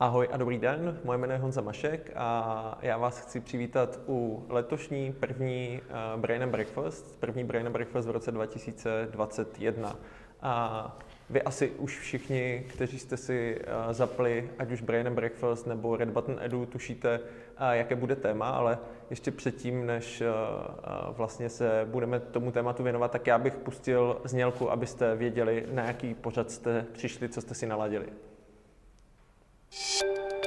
Ahoj a dobrý den, moje jméno je Honza Mašek a já vás chci přivítat u letošní první uh, Brain and Breakfast, první Brain and Breakfast v roce 2021. A vy asi už všichni, kteří jste si uh, zapli, ať už Brain and Breakfast nebo Red Button Edu, tušíte, uh, jaké bude téma, ale ještě předtím, než vlastně se budeme tomu tématu věnovat, tak já bych pustil znělku, abyste věděli, na jaký pořad jste přišli, co jste si naladili. you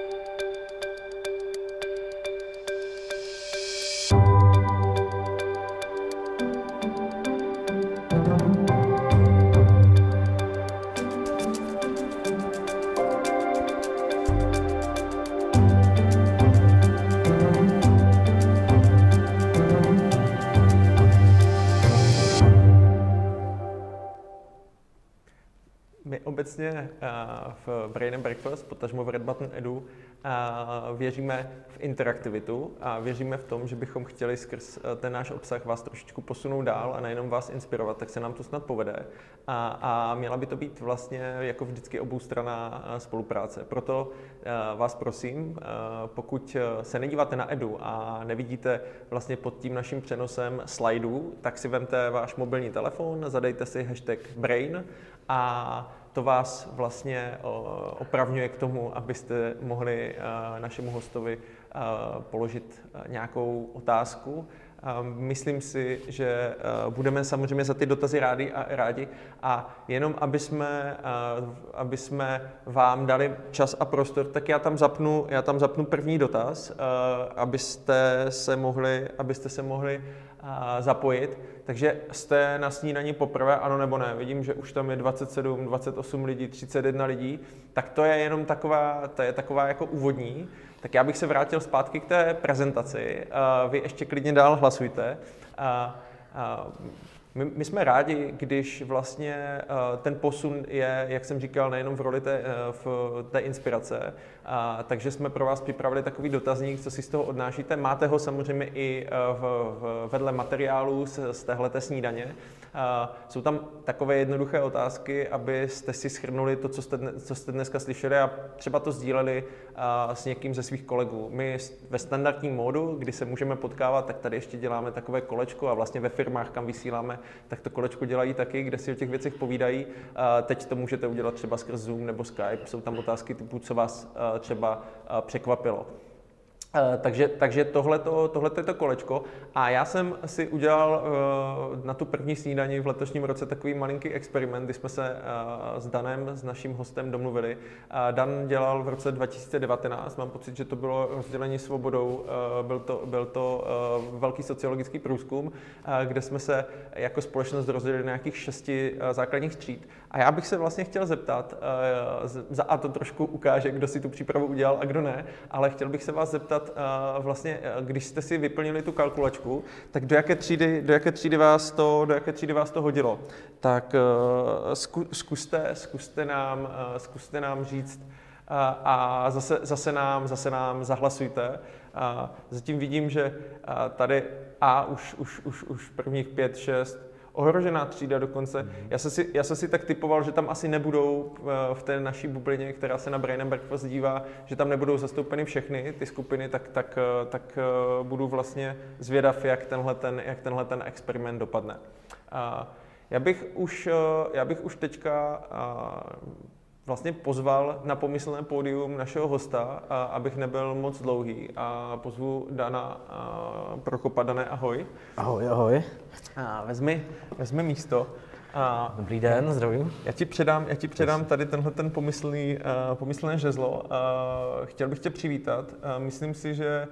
obecně eh, v Brain and Breakfast, potažmo v Red Button Edu, eh, věříme v interaktivitu a věříme v tom, že bychom chtěli skrz eh, ten náš obsah vás trošičku posunout dál a nejenom vás inspirovat, tak se nám to snad povede. A, a měla by to být vlastně jako vždycky oboustranná spolupráce. Proto vás prosím, pokud se nedíváte na Edu a nevidíte vlastně pod tím naším přenosem slajdů, tak si vemte váš mobilní telefon, zadejte si hashtag Brain a to vás vlastně opravňuje k tomu, abyste mohli eh, našemu hostovi eh, položit eh, nějakou otázku. Myslím si, že budeme samozřejmě za ty dotazy rádi a rádi a jenom aby jsme, aby jsme vám dali čas a prostor, tak já tam zapnu, já tam zapnu první dotaz, abyste se mohli, abyste se mohli zapojit. Takže jste na snídaní poprvé, ano nebo ne? Vidím, že už tam je 27, 28 lidí, 31 lidí. Tak to je jenom taková, to je taková jako úvodní. Tak já bych se vrátil zpátky k té prezentaci. Vy ještě klidně dál hlasujte. My, my jsme rádi, když vlastně uh, ten posun je, jak jsem říkal, nejenom v roli té, uh, v té inspirace, uh, takže jsme pro vás připravili takový dotazník, co si z toho odnášíte. Máte ho samozřejmě i uh, v, v, vedle materiálu z, z téhleté snídaně. Jsou tam takové jednoduché otázky, abyste si schrnuli to, co jste, co jste dneska slyšeli a třeba to sdíleli s někým ze svých kolegů. My ve standardním módu, kdy se můžeme potkávat, tak tady ještě děláme takové kolečko a vlastně ve firmách, kam vysíláme, tak to kolečko dělají taky, kde si o těch věcech povídají. Teď to můžete udělat třeba skrz Zoom nebo Skype. Jsou tam otázky typu, co vás třeba překvapilo. Eh, takže, takže tohleto, tohleto je to kolečko. A já jsem si udělal uh, na tu první snídani v letošním roce takový malinký experiment, kdy jsme se uh, s Danem, s naším hostem domluvili. Uh, Dan dělal v roce 2019, mám pocit, že to bylo rozdělení svobodou, byl to, byl to velký sociologický průzkum, kde jsme se jako společnost rozdělili na nějakých šesti základních tříd. A já bych se vlastně chtěl zeptat, uh, a to trošku ukáže, kdo si tu přípravu udělal a kdo ne, ale chtěl bych se vás zeptat, uh, vlastně, uh, když jste si vyplnili tu kalkulačku, tak do jaké třídy, do jaké třídy, vás, to, do jaké třídy vás to hodilo? Tak zku, zkuste, zkuste, nám, zkuste nám říct a zase, zase, nám, zase nám zahlasujte. Zatím vidím, že tady A už, už, už, už prvních pět, šest, ohrožená třída dokonce. Mm-hmm. Já, jsem si, já jsem si tak typoval, že tam asi nebudou v, v té naší bublině, která se na Brain and Breakfast dívá, že tam nebudou zastoupeny všechny ty skupiny, tak, tak, tak eh, budu vlastně zvědav, jak tenhle ten, jak tenhle ten experiment dopadne. Já bych už, eh, já bych už teďka vlastně pozval na pomyslné pódium našeho hosta, abych nebyl moc dlouhý a pozvu Dana Prokopa. Dané, ahoj. Ahoj, ahoj. A vezmi, vezmi místo. A Dobrý den, zdravím. Já ti předám, já ti předám tady tenhle ten pomyslný, uh, pomyslné žezlo. Uh, chtěl bych tě přivítat. Uh, myslím si, že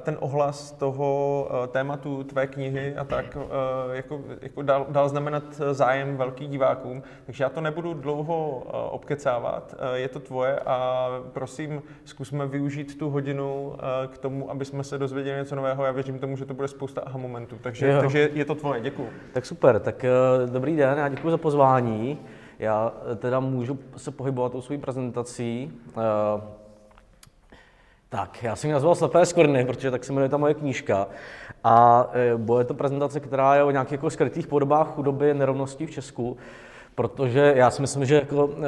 ten ohlas toho eh, tématu tvé knihy a tak eh, jako, jako dal, dal znamenat zájem velkých divákům. Takže já to nebudu dlouho eh, obkecávat, je to tvoje a prosím, zkusme využít tu hodinu k tomu, aby jsme se dozvěděli něco nového. Já věřím tomu, že to bude spousta aha momentů. Takže, takže je to tvoje, děkuji. Tak super, tak dobrý den, já děkuji za pozvání. Já teda můžu se pohybovat o svou prezentací. Tak, já jsem ji nazval Slepé skvrny, protože tak se jmenuje ta moje knížka. A e, bude to prezentace, která je o nějakých jako skrytých podobách chudoby, nerovností v Česku. Protože já si myslím, že jako, e,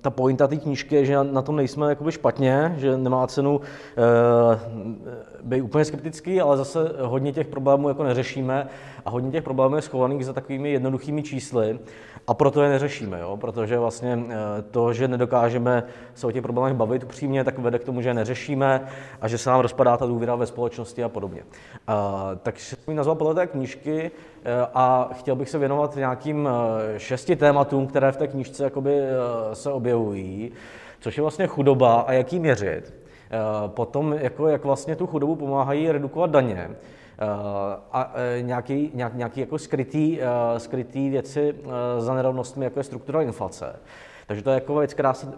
ta pointa té knížky je, že na tom nejsme jakoby špatně, že nemá cenu e, být úplně skeptický, ale zase hodně těch problémů jako neřešíme a hodně těch problémů je schovaných za takovými jednoduchými čísly a proto je neřešíme, jo? protože vlastně e, to, že nedokážeme se o těch problémech bavit upřímně, tak vede k tomu, že je neřešíme a že se nám rozpadá ta důvěra ve společnosti a podobně. A, takže jsem ji nazval podle té knížky a chtěl bych se věnovat nějakým šesti tématům, které v té knížce jakoby eh, se objevují, což je vlastně chudoba a jak ji měřit. Eh, potom, jako, jak vlastně tu chudobu pomáhají redukovat daně eh, a nějaký, nějak, nějaký jako skrytý, skrytý věci za nerovnostmi, jako je struktura inflace. Takže to je jako věc, která se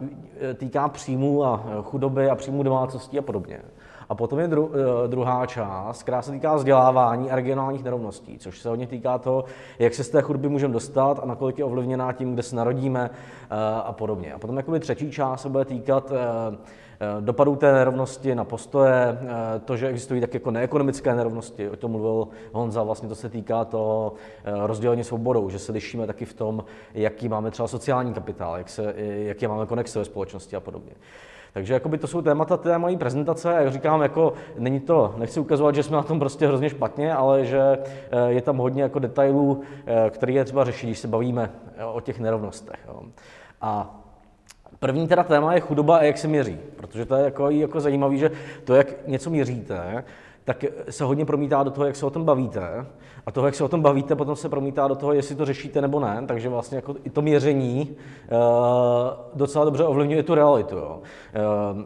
týká příjmů a chudoby a příjmů domácností a podobně. A potom je dru, eh, druhá část, která se týká vzdělávání a regionálních nerovností, což se hodně týká toho, jak se z té chudoby můžeme dostat a nakolik je ovlivněná tím, kde se narodíme eh, a podobně. A potom jakoby třetí část se bude týkat eh, dopadů té nerovnosti na postoje, to, že existují tak jako neekonomické nerovnosti, o tom mluvil Honza, vlastně to se týká to rozdělení svobodou, že se lišíme taky v tom, jaký máme třeba sociální kapitál, jak se, jaké máme konexe ve společnosti a podobně. Takže jakoby to jsou témata té mojí prezentace. Jak říkám, jako není to, nechci ukazovat, že jsme na tom prostě hrozně špatně, ale že eh, je tam hodně jako detailů, eh, které je třeba řešit, když se bavíme eh, o těch nerovnostech. Jo. A První teda téma je chudoba a jak se měří, protože to je jako, jako zajímavé, že to, jak něco měříte, tak se hodně promítá do toho, jak se o tom bavíte. A toho, jak se o tom bavíte, potom se promítá do toho, jestli to řešíte nebo ne. Takže vlastně jako i to měření uh, docela dobře ovlivňuje tu realitu. Jo. Uh, uh,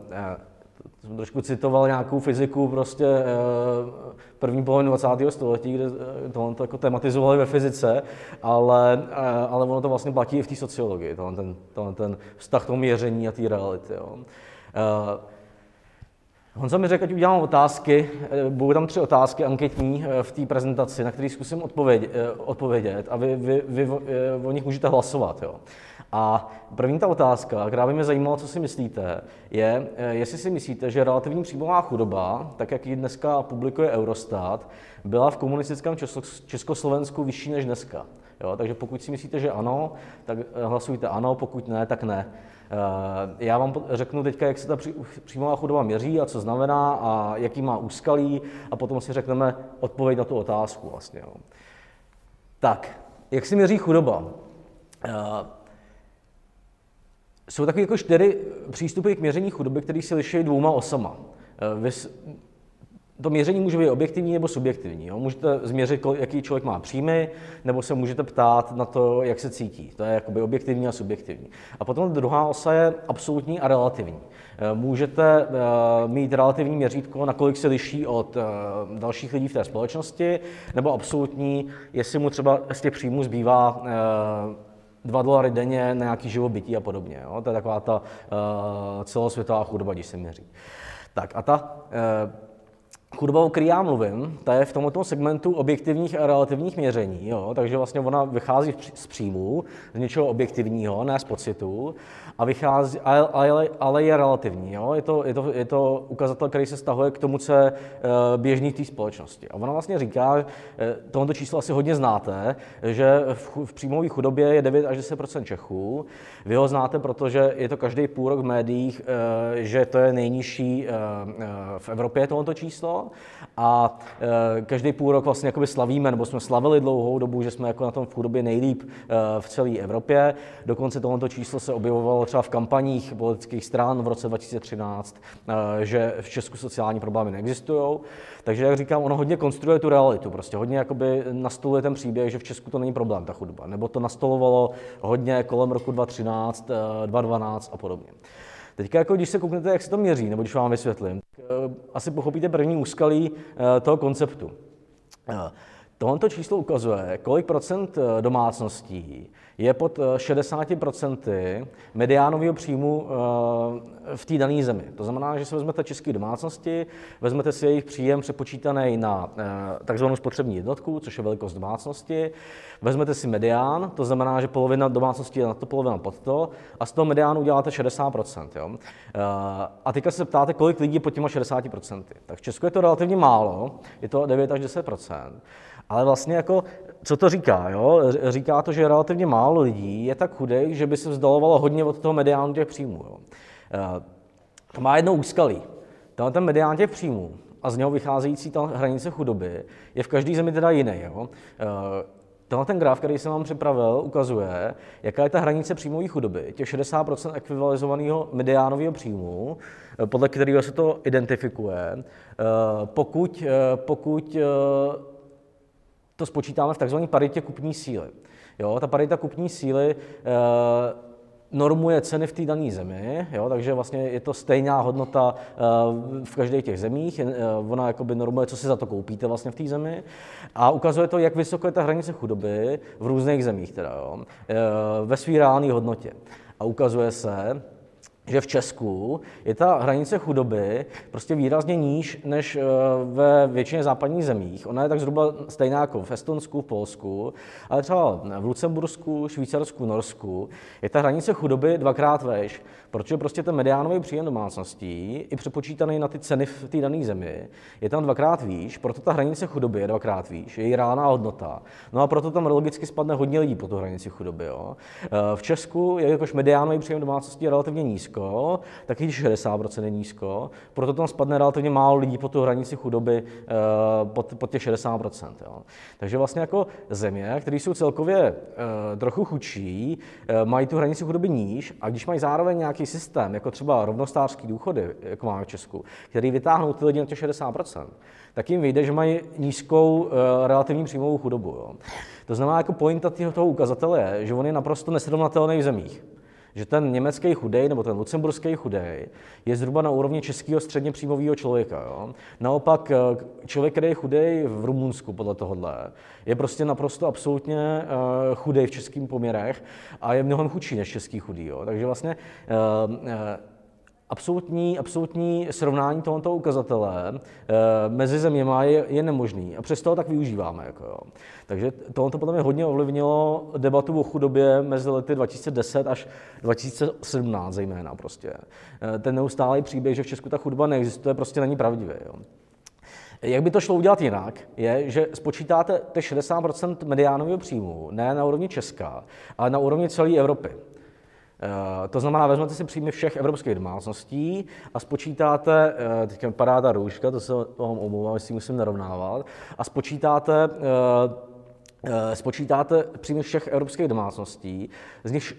jsem trošku citoval nějakou fyziku prostě uh, první poloviny 20. století, kde tohle to jako tematizovali ve fyzice, ale, ale ono to vlastně platí i v té sociologii, tohle ten, tohle ten vztah toho měření a té reality. Jo. Uh, Honza mi řekl, ať udělám otázky, eh, budou tam tři otázky anketní eh, v té prezentaci, na které zkusím odpovědět, eh, odpovědět a vy, vy, vy o nich můžete hlasovat. Jo. A první ta otázka, která by mě zajímala, co si myslíte, je, jestli si myslíte, že relativní příjmová chudoba, tak jak ji dneska publikuje Eurostat, byla v komunistickém Československu vyšší než dneska. Jo, takže pokud si myslíte, že ano, tak hlasujte ano, pokud ne, tak ne. Eh, já vám řeknu teďka, jak se ta příjmová chudoba měří a co znamená a jaký má úskalí a potom si řekneme odpověď na tu otázku vlastně. Jo. Tak, jak se měří chudoba? Eh, jsou takové jako čtyři přístupy k měření chudoby, které se liší dvouma osama. Eh, to měření může být objektivní nebo subjektivní. Jo? Můžete změřit, jaký člověk má příjmy, nebo se můžete ptát na to, jak se cítí. To je jakoby objektivní a subjektivní. A potom druhá osa je absolutní a relativní. Eh, můžete eh, mít relativní měřítko, nakolik se liší od eh, dalších lidí v té společnosti, nebo absolutní, jestli mu třeba z těch příjmů zbývá 2 dolary denně na nějaký živobytí a podobně. Jo? To je taková ta celosvětová chudoba, když se měří. Tak a ta Chudoba, o které já mluvím, ta je v tomto segmentu objektivních a relativních měření, jo? takže vlastně ona vychází z příjmů, z něčeho objektivního, ne z pocitu, a vychází, ale, ale je relativní. Jo? Je, to, je, to, je to ukazatel, který se stahuje k tomu, co je eh, běžný v té společnosti. A ona vlastně říká, eh, tohoto číslo asi hodně znáte, že v, v příjmové chudobě je 9 až 10 Čechů. Vy ho znáte, protože je to každý půl rok v médiích, eh, že to je nejnižší v Evropě tohoto číslo. A každý půl rok vlastně slavíme, nebo jsme slavili dlouhou dobu, že jsme jako na tom v chudobě nejlíp v celé Evropě. Dokonce tohoto číslo se objevovalo třeba v kampaních politických stran v roce 2013, eh, že v Česku sociální problémy neexistují. Takže, jak říkám, ono hodně konstruuje tu realitu. Prostě hodně jakoby nastoluje ten příběh, že v Česku to není problém, ta chudoba. Nebo to nastolovalo hodně kolem roku 2013, 2012 eh, a podobně. Teďka, jako když se kouknete, jak se to měří, nebo když vám vysvětlím, tak, eh, asi pochopíte první úskalí toho konceptu. Tohoto číslo ukazuje, kolik procent domácností je pod 60% eh, mediánového příjmu v té dané zemi. To znamená, že si vezmete české domácnosti, vezmete si jejich příjem přepočítaný na eh, takzvanou spotřební jednotku, což je velikost domácnosti, vezmete si medián, to znamená, že polovina domácnosti je na to, polovina pod to, a z toho mediánu uděláte 60%. Jo? Eh, a teďka se ptáte, kolik lidí je pod těma 60%. Tak v Česku je to relativně málo, je to 9 až 10%. Ale vlastně jako, co to říká? Jo? Říká to, že relativně málo lidí je tak chudých, že by se vzdalovalo hodně od toho mediánu těch příjmů. Jo? Eh, to má jedno úskalí. Tenhle ten medián těch příjmů a z něho vycházející ta hranice chudoby je v každé zemi teda jiný. Jo? Eh, tenhle ten graf, který jsem vám připravil, ukazuje, jaká je ta hranice příjmové chudoby, těch 60% ekvivalizovaného mediánového příjmu, eh, podle kterého se to identifikuje, pokud, pokud to spočítáme v takzvané paritě kupní síly. Jo, ta parita kupní síly e, normuje ceny v té dané zemi, jo, takže vlastně je to stejná hodnota e, v každé těch zemích, e, ona jakoby normuje, co si za to koupíte vlastně v té zemi a ukazuje to, jak vysoko je ta hranice chudoby v různých zemích teda, jo, ve své reálné hodnotě. A ukazuje se, že v Česku je ta hranice chudoby prostě výrazně níž než eh, ve většině západních zemích. Ona je tak zhruba stejná jako v Estonsku, v Polsku, ale třeba v Lucembursku, Švýcarsku, Norsku je ta hranice chudoby dvakrát veš, protože prostě ten mediánový příjem domácností, i přepočítaný na ty ceny v té dané zemi, je tam dvakrát výš, proto ta hranice chudoby je dvakrát výš, je její reálná hodnota. No a proto tam logicky spadne hodně lidí po tu hranici chudoby. Jo. Eh, v Česku, jakož mediánový příjem domácností je relativně nízko, tak i 60% je nízko, proto tam spadne relativně málo lidí po tu hranici chudoby eh, pod, pod těch 60%. Jo. Takže vlastně jako země, které jsou celkově eh, trochu chudší, mají tu hranici chudoby níž a když mají zároveň nějaký systém, jako třeba rovnostářský důchody, jako máme v Česku, který vytáhnou ty lidi na těch 60%, tak jim vyjde, že mají nízkou relativní příjmovou chudobu. Jo. To znamená, jako pointa toho ukazatele je, že on je naprosto nesrovnatelný v zemích že ten německý chudej nebo ten lucemburský chudej je zhruba na úrovni českého středně příjmového člověka. Jo? Naopak eh, člověk, který je chudej v Rumunsku podle tohohle, je prostě naprosto absolutně uh, chudej v českých poměrech a je mnohem chudší než český chudý. Jo? Takže vlastně uh, absolutní, absolutní srovnání tohoto ukazatele e, mezi zeměmi je, je nemožný a přesto ho tak využíváme. Jako jo. Takže tohoto podle mě hodně ovlivnilo debatu o chudobě mezi lety 2010 až 2017 zejména prostě. E, ten neustálý příběh, že v Česku ta chudoba neexistuje, prostě není pravdivý. Jo. Jak by to šlo udělat jinak, je, že spočítáte ty 60% mediánového příjmu ne na úrovni Česka, ale na úrovni celé Evropy. Eh, to znamená, vezmete si příjmy všech evropských domácností a spočítáte, eh, teď mi padá ta růžka, to se toho omlouvám, jestli musím narovnávat, a spočítáte eh, spočítáte příjmy všech evropských domácností, z nich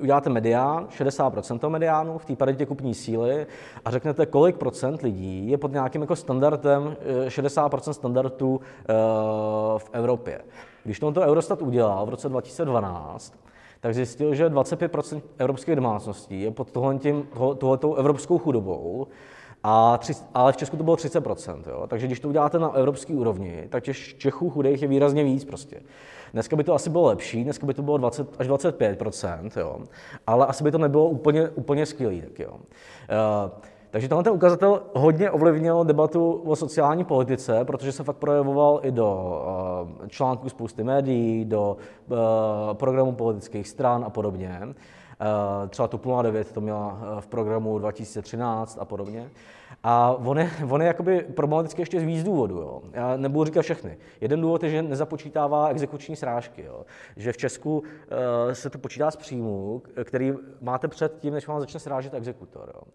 uděláte medián, 60% toho mediánu v té paritě kupní síly a řeknete, kolik procent lidí je pod nějakým jako standardem, 60% standardů v Evropě. Když to Eurostat udělal v roce 2012, tak zjistil, že 25% evropských domácností je pod tohletím, tohletou evropskou chudobou, a tři, ale v Česku to bylo 30 jo? Takže když to uděláte na evropské úrovni, tak těch Čechů chudých je výrazně víc prostě. Dneska by to asi bylo lepší, dneska by to bylo 20 až 25 jo? ale asi by to nebylo úplně, úplně skvělý. Tak jo? Uh, takže tenhle ten ukazatel hodně ovlivnil debatu o sociální politice, protože se fakt projevoval i do uh, článků spousty médií, do uh, programů politických stran a podobně. Uh, třeba TOP 09 to měla v programu 2013 a podobně. A on je, on je jakoby problematický ještě z víc důvodů. Jo. Já nebudu říkat všechny. Jeden důvod je, že nezapočítává exekuční srážky. Jo. Že v Česku uh, se to počítá z příjmu, který máte před tím, než vám začne srážet exekutor. Jo. Uh,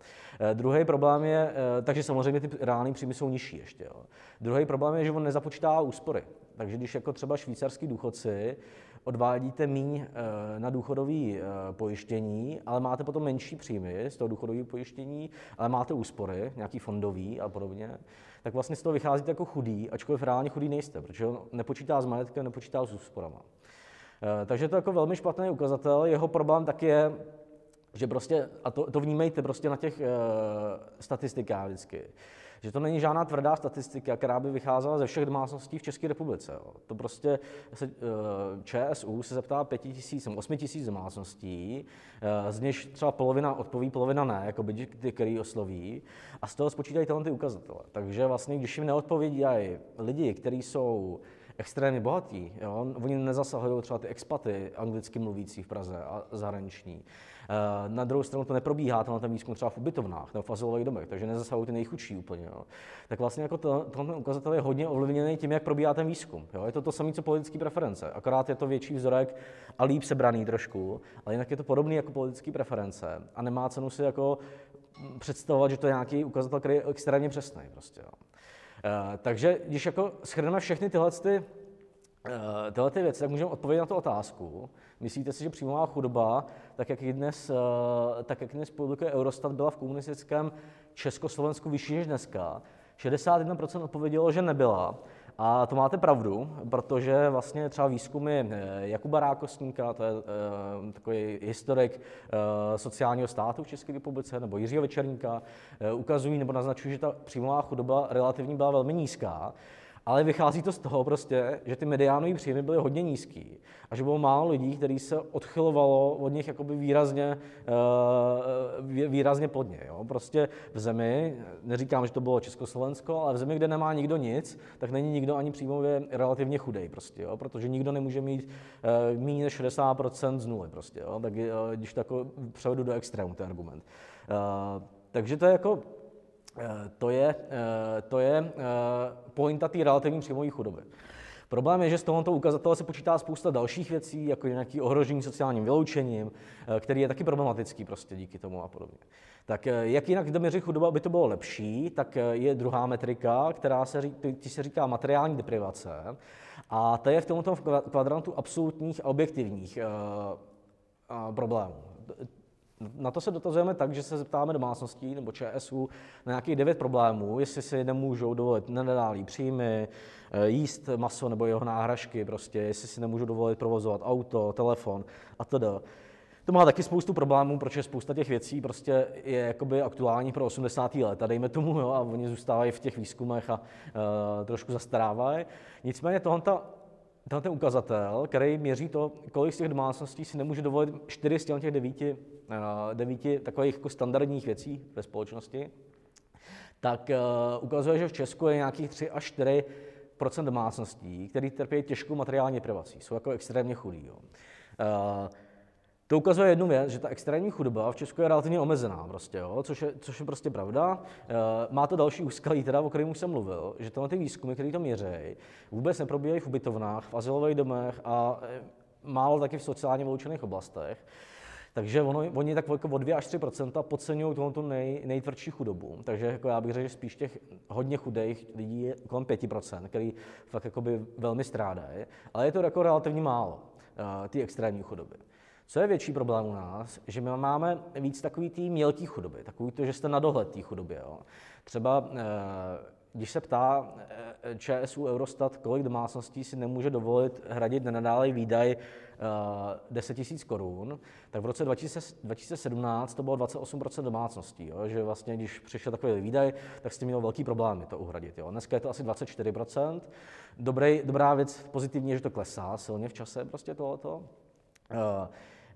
druhý problém je, uh, takže samozřejmě ty reální příjmy jsou nižší ještě. Jo. Druhý problém je, že on nezapočítává úspory. Takže když jako třeba švýcarský důchodci odvádíte míň eh, na důchodové eh, pojištění, ale máte potom menší příjmy z toho důchodového pojištění, ale máte úspory, nějaký fondový a podobně, tak vlastně z toho vycházíte jako chudý, ačkoliv reálně chudý nejste, protože on nepočítá s majetkem, nepočítá s úsporama. Eh, takže to je jako velmi špatný ukazatel. Jeho problém tak je, že prostě, a to, to vnímejte prostě na těch statistikách vždycky, že to není žádná tvrdá statistika, která by vycházela ze všech domácností v České republice. Jo. To prostě se, eh, ČSU se zeptá 5 tisíc, 8 tisíc domácností, eh, z něž třeba polovina odpoví, polovina ne, jako by ty, který osloví, a z toho spočítají tyhle ty ukazatele. Takže vlastně, když jim neodpovídají lidi, kteří jsou extrémně bohatí. Jo? Oni nezasahují třeba ty expaty anglicky mluvící v Praze a zahraniční. Eh, na druhou stranu to neprobíhá na ten výzkum třeba v ubytovnách nebo v azylových domech, takže nezasahují ty nejchudší úplně. Jo? Tak vlastně jako to, tenhle ukazatel je hodně ovlivněný tím, jak probíhá ten výzkum. Jo? Je to to samé, co politické preference, akorát je to větší vzorek a líp sebraný trošku, ale jinak je to podobný jako politické preference a nemá cenu si jako představovat, že to je nějaký ukazatel, který je extrémně přesný. Prostě, jo. Eh, takže když jako schrneme všechny tyhle ty, eh, tyhle ty věci, tak můžeme odpovědět na tu otázku. Myslíte si, že příjmová chudoba, tak jak dnes, eh, tak jak dnes publikuje Eurostat, byla v komunistickém Československu vyšší než dneska? 61% odpovědělo, že nebyla. A to máte pravdu, protože vlastně třeba výzkumy Jakuba Rákosníka, to je e, takový historik sociálního státu v České republice, nebo Jiřího Večerníka, ukazují nebo naznačují, že ta příjmová chudoba relativně byla velmi nízká. Ale vychází to z toho prostě, že ty mediánové příjmy byly hodně nízký a že bylo málo lidí, kteří se odchylovalo od nich jakoby výrazně, eh, výrazně plodně. Jo? Prostě v zemi, neříkám, že to bylo Československo, ale v zemi, kde nemá nikdo nic, tak není nikdo ani příjmově relativně chudej, prostě, jo? protože nikdo nemůže mít uh, méně než 60% z nuly. Prostě, jo? Tak uh, když to jako převedu do extrému, ten argument. Takže to je jako Eh, to je, eh, to je eh, pointa té relativní příjmové chudoby. Problém je, že z tohoto ukazatele se počítá spousta dalších věcí, jako nějaký ohrožení sociálním vyloučením, který je taky problematický prostě díky tomu a podobně. Tak jak jinak doměřit chudoba, aby to bylo lepší, tak je druhá metrika, která se, tí se říká materiální deprivace. A to je v tomto kvadrantu absolutních a objektivních problémů. Na to se dotazujeme tak, že se zeptáme domácností nebo ČSU na nějakých devět problémů, jestli si nemůžou dovolit nenadálý příjmy, eh, jíst maso nebo jeho náhražky, prostě, jestli si nemůžou dovolit provozovat auto, telefon a tedy. To má taky spoustu problémů, protože spousta těch věcí prostě je jakoby aktuální pro 80. let, a dejme tomu, jo, a oni zůstávají v těch výzkumech a uh, trošku zastarávají. Nicméně tohle tenhle ten ukazatel, který měří to, kolik z těch domácností si nemůže dovolit čtyři z těch devíti, eh, devíti takových jako standardních věcí ve společnosti, tak uh, ukazuje, že v Česku je nějakých 3 až 4% domácností, které trpí těžkou materiální deprivací, jsou jako extrémně chudí. Jo. To ukazuje jednu věc, že ta extrémní chudoba v Česku je relativně omezená, prostě, jo, což, je, což je prostě pravda. E, má to další úskalí, teda, o kterém už jsem mluvil, že tyhle ty výzkumy, které to měří, vůbec neprobíhají v ubytovnách, v azylových domech a e, málo taky v sociálně vyloučených oblastech. Takže ono, oni tak jako o 2 až 3% podceňují tu nej, nejtvrdší chudobu. Takže jako já bych řekl, že spíš těch hodně chudých lidí je kolem 5% který fakt velmi strádají. Ale je to jako relativně málo, uh, ty extrémní chudoby. Co je větší problém u nás, že my máme víc takový tý mělký chudoby, takový to, že jste na dohled té chudoby. Jo. Třeba eh, když se ptá eh, ČSU Eurostat, kolik domácností si nemůže dovolit hradit nenadálej výdaj 10 000 korun, tak v roce 2017 to bylo 28% domácností, jo, že vlastně, když přišel takový výdaj, tak s tím mělo velký problém to uhradit. Jo. Dneska je to asi 24%. Dobrý, dobrá věc pozitivní je, že to klesá silně v čase, prostě tohoto. Uh,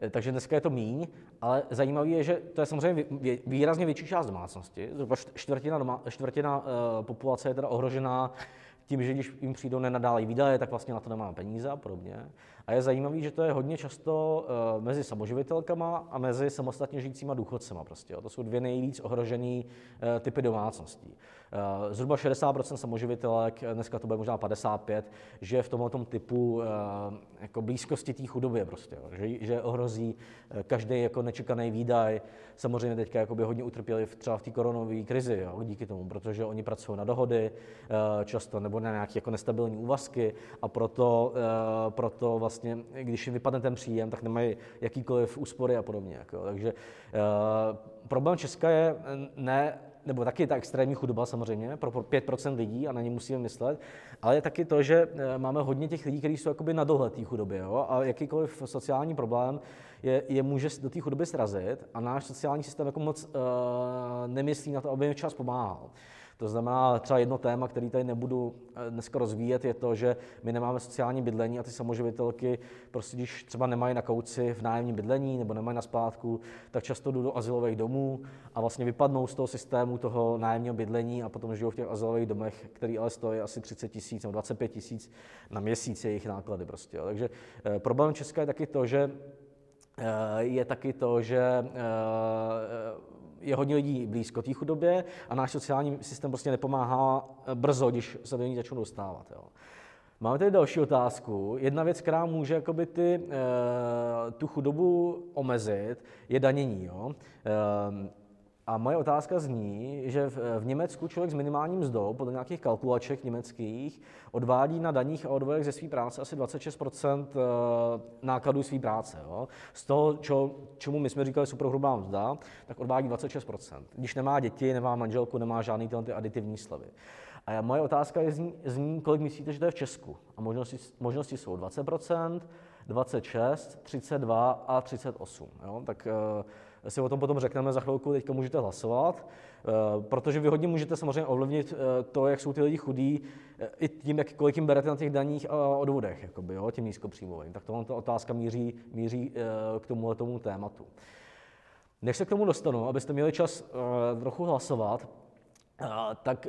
takže dneska je to míň, ale zajímavé je, že to je samozřejmě výrazně větší část domácnosti. Zhruba čtvrtina, doma, čtvrtina uh, populace je teda ohrožená tím, že když jim přijdou nenadále výdaje, tak vlastně na to nemá peníze a podobně. A je zajímavé, že to je hodně často uh, mezi samoživitelkama a mezi samostatně žijícíma důchodcema. Prostě, jo. To jsou dvě nejvíc ohrožené uh, typy domácností. Uh, zhruba 60% samoživitelek, dneska to bude možná 55, že v tomhle typu uh, jako blízkosti té chudobě prostě, jo. Že, že ohrozí každý jako nečekaný výdaj. Samozřejmě teďka hodně utrpěli v, třeba v té koronové krizi jo, díky tomu, protože oni pracují na dohody uh, často nebo na nějaké jako nestabilní úvazky a proto, uh, proto vlastně vlastně, když jim vypadne ten příjem, tak nemají jakýkoliv úspory a podobně. Jako. Takže uh, problém Česka je ne nebo taky ta extrémní chudoba samozřejmě pro 5% lidí a na ně musíme myslet, ale je taky to, že eh, máme hodně těch lidí, kteří jsou jakoby na dohled té chudobě jo? a jakýkoliv sociální problém je, je může do té chudoby srazit a náš sociální systém jako moc uh, nemyslí na to, aby jim včas pomáhal. To znamená, třeba jedno téma, který tady nebudu eh, dneska rozvíjet, je to, že my nemáme sociální bydlení a ty samoživitelky, prostě když třeba nemají na kouci v nájemním bydlení nebo nemají na splátku, tak často jdou do asilových domů a vlastně vypadnou z toho systému toho nájemního bydlení a potom žijou v těch asilových domech, který ale stojí asi 30 tisíc nebo 25 tisíc na měsíc jejich náklady. Prostě, jo. Takže eh, problém Česka je taky to, že eh, je taky to, že je hodně lidí blízko té chudobě a náš sociální systém prostě nepomáhá eh, brzo, když se do ní začnou dostávat. Jo. Máme tady další otázku. Jedna věc, která může jakoby ty, e, tu chudobu omezit, je danění. Jo. E, a moje otázka zní, že v, v Německu člověk s minimálním mzdou, podle nějakých kalkulaček německých, odvádí na daních a odvodech ze své práce asi 26 eh, nákladů své práce. Jo. Z toho, čo, čemu my jsme říkali superhrubá mzda, tak odvádí 26% Když nemá děti, nemá manželku, nemá žádný tyhle ty aditivní slevy. A moje otázka je zní, zní, kolik myslíte, že to je v Česku? A možnosti, možnosti jsou 20% 26, 32 a 38. Jo. Tak uh, si o tom potom řekneme za chvilku, teďka můžete hlasovat, eh, protože vy hodně můžete samozřejmě ovlivnit eh, to, jak jsou ty lidi chudí, eh, i tím, jak, kolik jim berete na těch daních a odvodech, jakoby, jo, tím nízkopříjmovým. Tak tohle otázka míří, míří k tomuhle tomu tématu. Než se k tomu dostanu, abyste měli čas trochu hlasovat, tak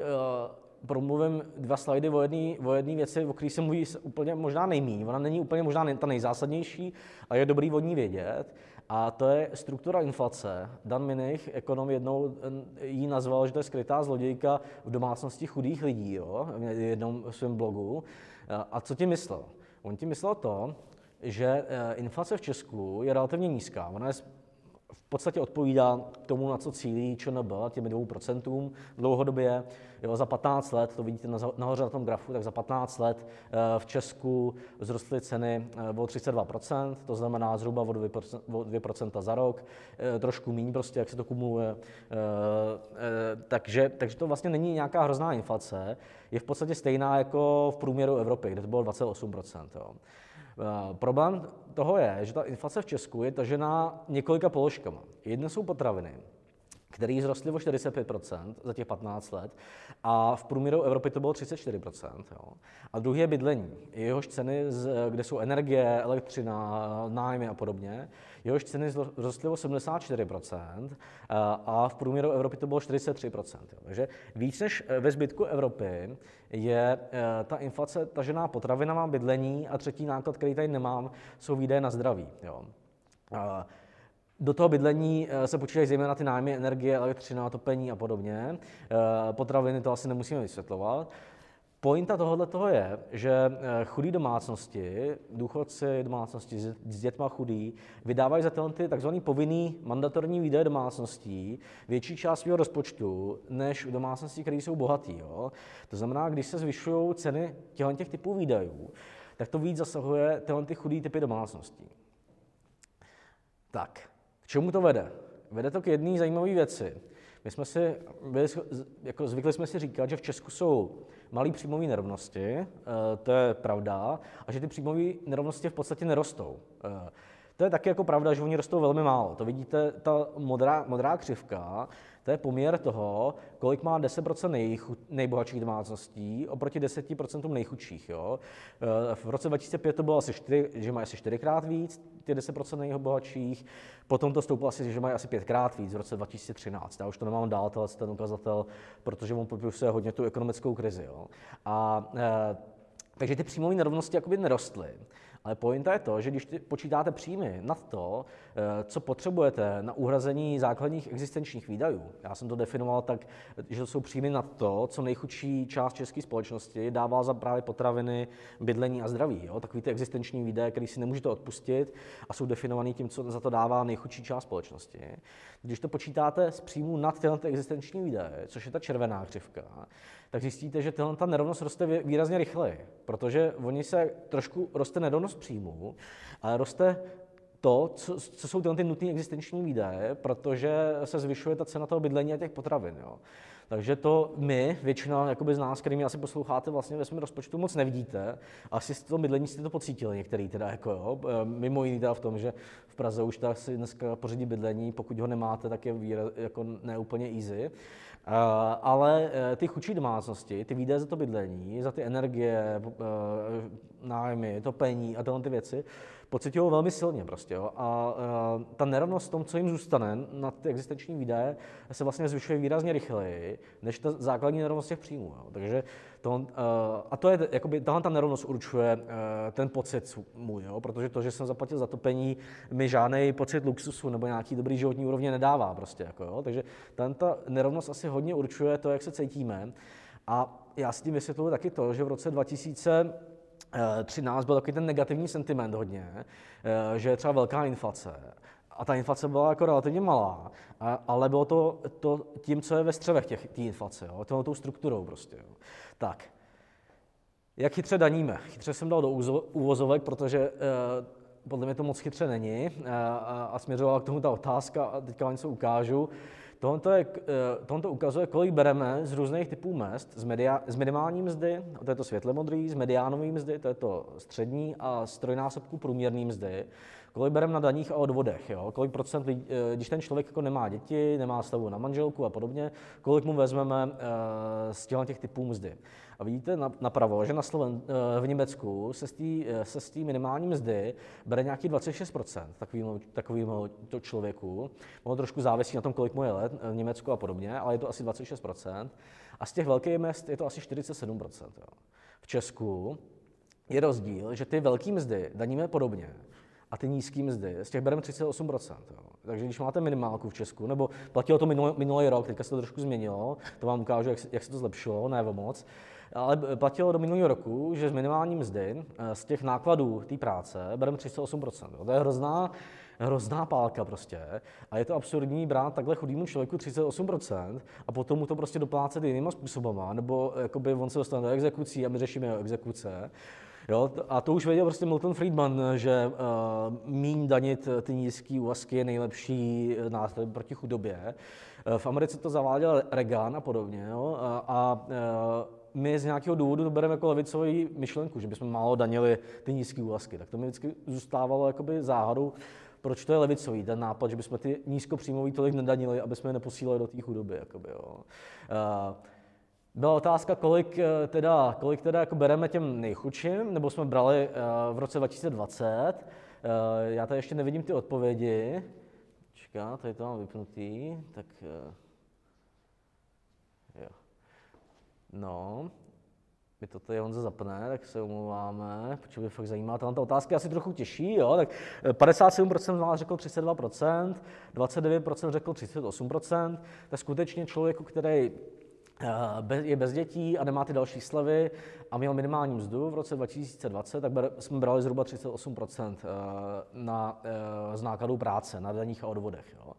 promluvím dva slajdy o jedné o věci, o které se mluví úplně možná nejmí. Ona není úplně možná ta nejzásadnější, ale je dobrý vodní vědět. A to je struktura inflace. Dan Minich, ekonom, jednou jí nazval, že to je skrytá zlodějka v domácnosti chudých lidí, jo, v jednom svém blogu. A co tím myslel? On tím myslel to, že e, inflace v Česku je relativně nízká. Ona je podstatě odpovídá tomu, na co cílí ČNB, těmi dvou procentům dlouhodobě. Jo, za 15 let, to vidíte nahoře na tom grafu, tak za 15 let eh, v Česku vzrostly ceny eh, o 32%, to znamená zhruba o 2%, o 2% za rok, eh, trošku méně prostě, jak se to kumuluje. Takže, takže to vlastně není nějaká hrozná inflace, je v podstatě stejná jako v průměru Evropy, kde to bylo 28%. Jo. Eh, problém toho je, že ta inflace v Česku je tažená několika položkama. Jedna jsou potraviny, které zrostly o 45% za těch 15 let a v průměru Evropy to bylo 34%. Jo. A druhý je bydlení. Jehož ceny, kde jsou energie, elektřina, nájmy a podobně, jehož ceny zrostly o 74% a v průměru Evropy to bylo 43%. Jo. Takže víc než ve zbytku Evropy je eh, ta inflace tažená potravinama, bydlení a třetí náklad, který tady nemám, jsou výdaje na zdraví. Jo. Do toho bydlení eh, se počítají zejména ty nájmy, energie, elektřina, topení a podobně. Eh, potraviny to asi nemusíme vysvětlovat. Pointa tohohle toho je, že eh, chudí domácnosti, důchodci domácnosti s dětma chudí, vydávají za tyhle tzv. povinný mandatorní výdaje domácností větší část svého rozpočtu než domácnosti, které jsou bohatý. Jo? To znamená, když se zvyšují ceny těch typů výdajů, tak to víc zasahuje tyhle chudý typy domácností. Tak, čemu to vede? Vede to k jedné zajímavé věci. My jsme si, jako zvykli jsme si říkat, že v Česku jsou malé příjmové nerovnosti, eh, to je pravda, a že ty příjmové nerovnosti v podstatě nerostou. Eh, to je taky jako pravda, že oni rostou velmi málo. To vidíte, ta modrá, modrá křivka, to je poměr toho, kolik má 10% nejchu, nejbohatších domácností oproti 10% nejchudších. Jo. Eh, v roce 2005 to bylo asi 4, že mají asi čtyřikrát víc, ty 10% nejbohatších, potom to stouplo asi, že mají asi pětkrát víc v roce 2013. Já už to nemám dál, ten ukazatel, protože on popisuje hodně tu ekonomickou krizi. Jo. A e, takže ty příjmové nerovnosti jakoby nerostly. Ale pointa je to, že když počítáte příjmy nad to, co potřebujete na uhrazení základních existenčních výdajů, já jsem to definoval tak, že to jsou příjmy nad to, co nejchudší část české společnosti dává za právě potraviny, bydlení a zdraví. Jo? Takový ty existenční výdaje, které si nemůžete odpustit a jsou definovaný tím, co za to dává nejchudší část společnosti. Když to počítáte z příjmů nad tyhle existenční výdaje, což je ta červená křivka, tak zjistíte, že tahle ta nerovnost roste výrazně rychleji, protože oni se trošku roste nerovnost příjmů, ale roste to, co, co jsou tyhle ty nutné existenční výdaje, protože se zvyšuje ta cena toho bydlení a těch potravin. Jo. Takže to my, většina jakoby z nás, kterými asi posloucháte, vlastně ve svém rozpočtu moc nevidíte. Asi z toho bydlení jste to pocítili některý teda, jako jo. E, mimo jiný teda v tom, že v Praze už tak si dneska pořídí bydlení, pokud ho nemáte, tak je výraz, jako neúplně easy. E, ale e, ty chudší domácnosti, ty výdaje za to bydlení, za ty energie, nájmy, topení a tyhle ty věci, pocitují velmi silně prostě. Jo. A ta nerovnost v tom, co jim zůstane na ty existenční výdaje, se vlastně zvyšuje výrazně rychleji, než ta základní nerovnost těch příjmů. Jo. Takže to, a to je, jakoby, tahle ta nerovnost určuje ten pocit můj, jo, protože to, že jsem zaplatil za topení, mi žádný pocit luxusu nebo nějaký dobrý životní úrovně nedává prostě. Jako, jo. Takže ta nerovnost asi hodně určuje to, jak se cítíme. A já s tím vysvětluji taky to, že v roce 2000 13 byl takový ten negativní sentiment hodně, eh, že je třeba velká inflace. A ta inflace byla jako relativně malá, ale bylo to, to tím, co je ve střevech té inflace, jo, tou, tou strukturou prostě. Jo. Tak, jak chytře daníme? Chytře jsem dal do úvozovek, protože eh, podle mě to moc chytře není eh, a směřovala k tomu ta otázka a teďka vám něco ukážu. Tohle, je, eh, tohle ukazuje, kolik bereme z různých typů mest, z, media, z minimální mzdy, to je to světle modrý, z mediánové mzdy, to je to střední, a z trojnásobku průměrné mzdy, kolik bereme na daních a odvodech, jo? kolik procent, lidí, eh, když ten člověk jako nemá děti, nemá stavu na manželku a podobně, kolik mu vezmeme eh, z těch typů mzdy. A vidíte napravo, že na Sloven, v Německu se z té se minimální mzdy bere nějaký 26% takovým, takovým to člověku. Ono trošku závisí na tom, kolik mu je let, v Německu a podobně, ale je to asi 26%. A z těch velkých mest je to asi 47%. Jo. V Česku je rozdíl, že ty velké mzdy daníme podobně, a ty nízké mzdy, z těch bereme 38%. Jo. Takže když máte minimálku v Česku, nebo platilo to minulý, minulý rok, teďka se to trošku změnilo, to vám ukážu, jak, jak se to zlepšilo, ne moc, ale platilo do minulého roku, že z minimální mzdy, eh, z těch nákladů té práce, bereme 38%. Jo. To je hrozná, hrozná pálka prostě. A je to absurdní brát takhle chudýmu člověku 38% a potom mu to prostě doplácet jinýma způsobama, nebo jakoby on se dostane do exekucí a my řešíme jeho exekuce. Jo, a to už věděl prostě Milton Friedman, že uh, míň danit ty nízké úvazky je nejlepší nástroj proti chudobě. Uh, v Americe to zaváděl Reagan a podobně. Jo, a, a uh, my z nějakého důvodu to bereme jako levicový myšlenku, že bychom málo danili ty nízké úvazky. Tak to mi vždycky zůstávalo jakoby záhadou, proč to je levicový, ten nápad, že bychom ty nízkopříjmový tolik nedanili, aby jsme je neposílali do té chudoby. Jakoby, jo. Byla otázka, kolik eh, teda, kolik teda jako bereme těm nejchudším, nebo jsme brali v roce 2020. Uh, já tady ještě nevidím ty odpovědi. Čeká, tady to mám vypnutý, tak uh, jo. No, my to tady Honza zapne, tak se omlouváme, protože by fakt zajímá. Ta otázka je asi trochu těžší, jo? tak 57% z vás řekl 32%, 29% řekl 38%, tak skutečně člověku, který eh, je bez dětí a nemá ty další slevy a měl minimální mzdu v roce 2020, tak jsme brali zhruba 38% eh, na, eh, z nákladů práce, na daních a odvodech. Jo.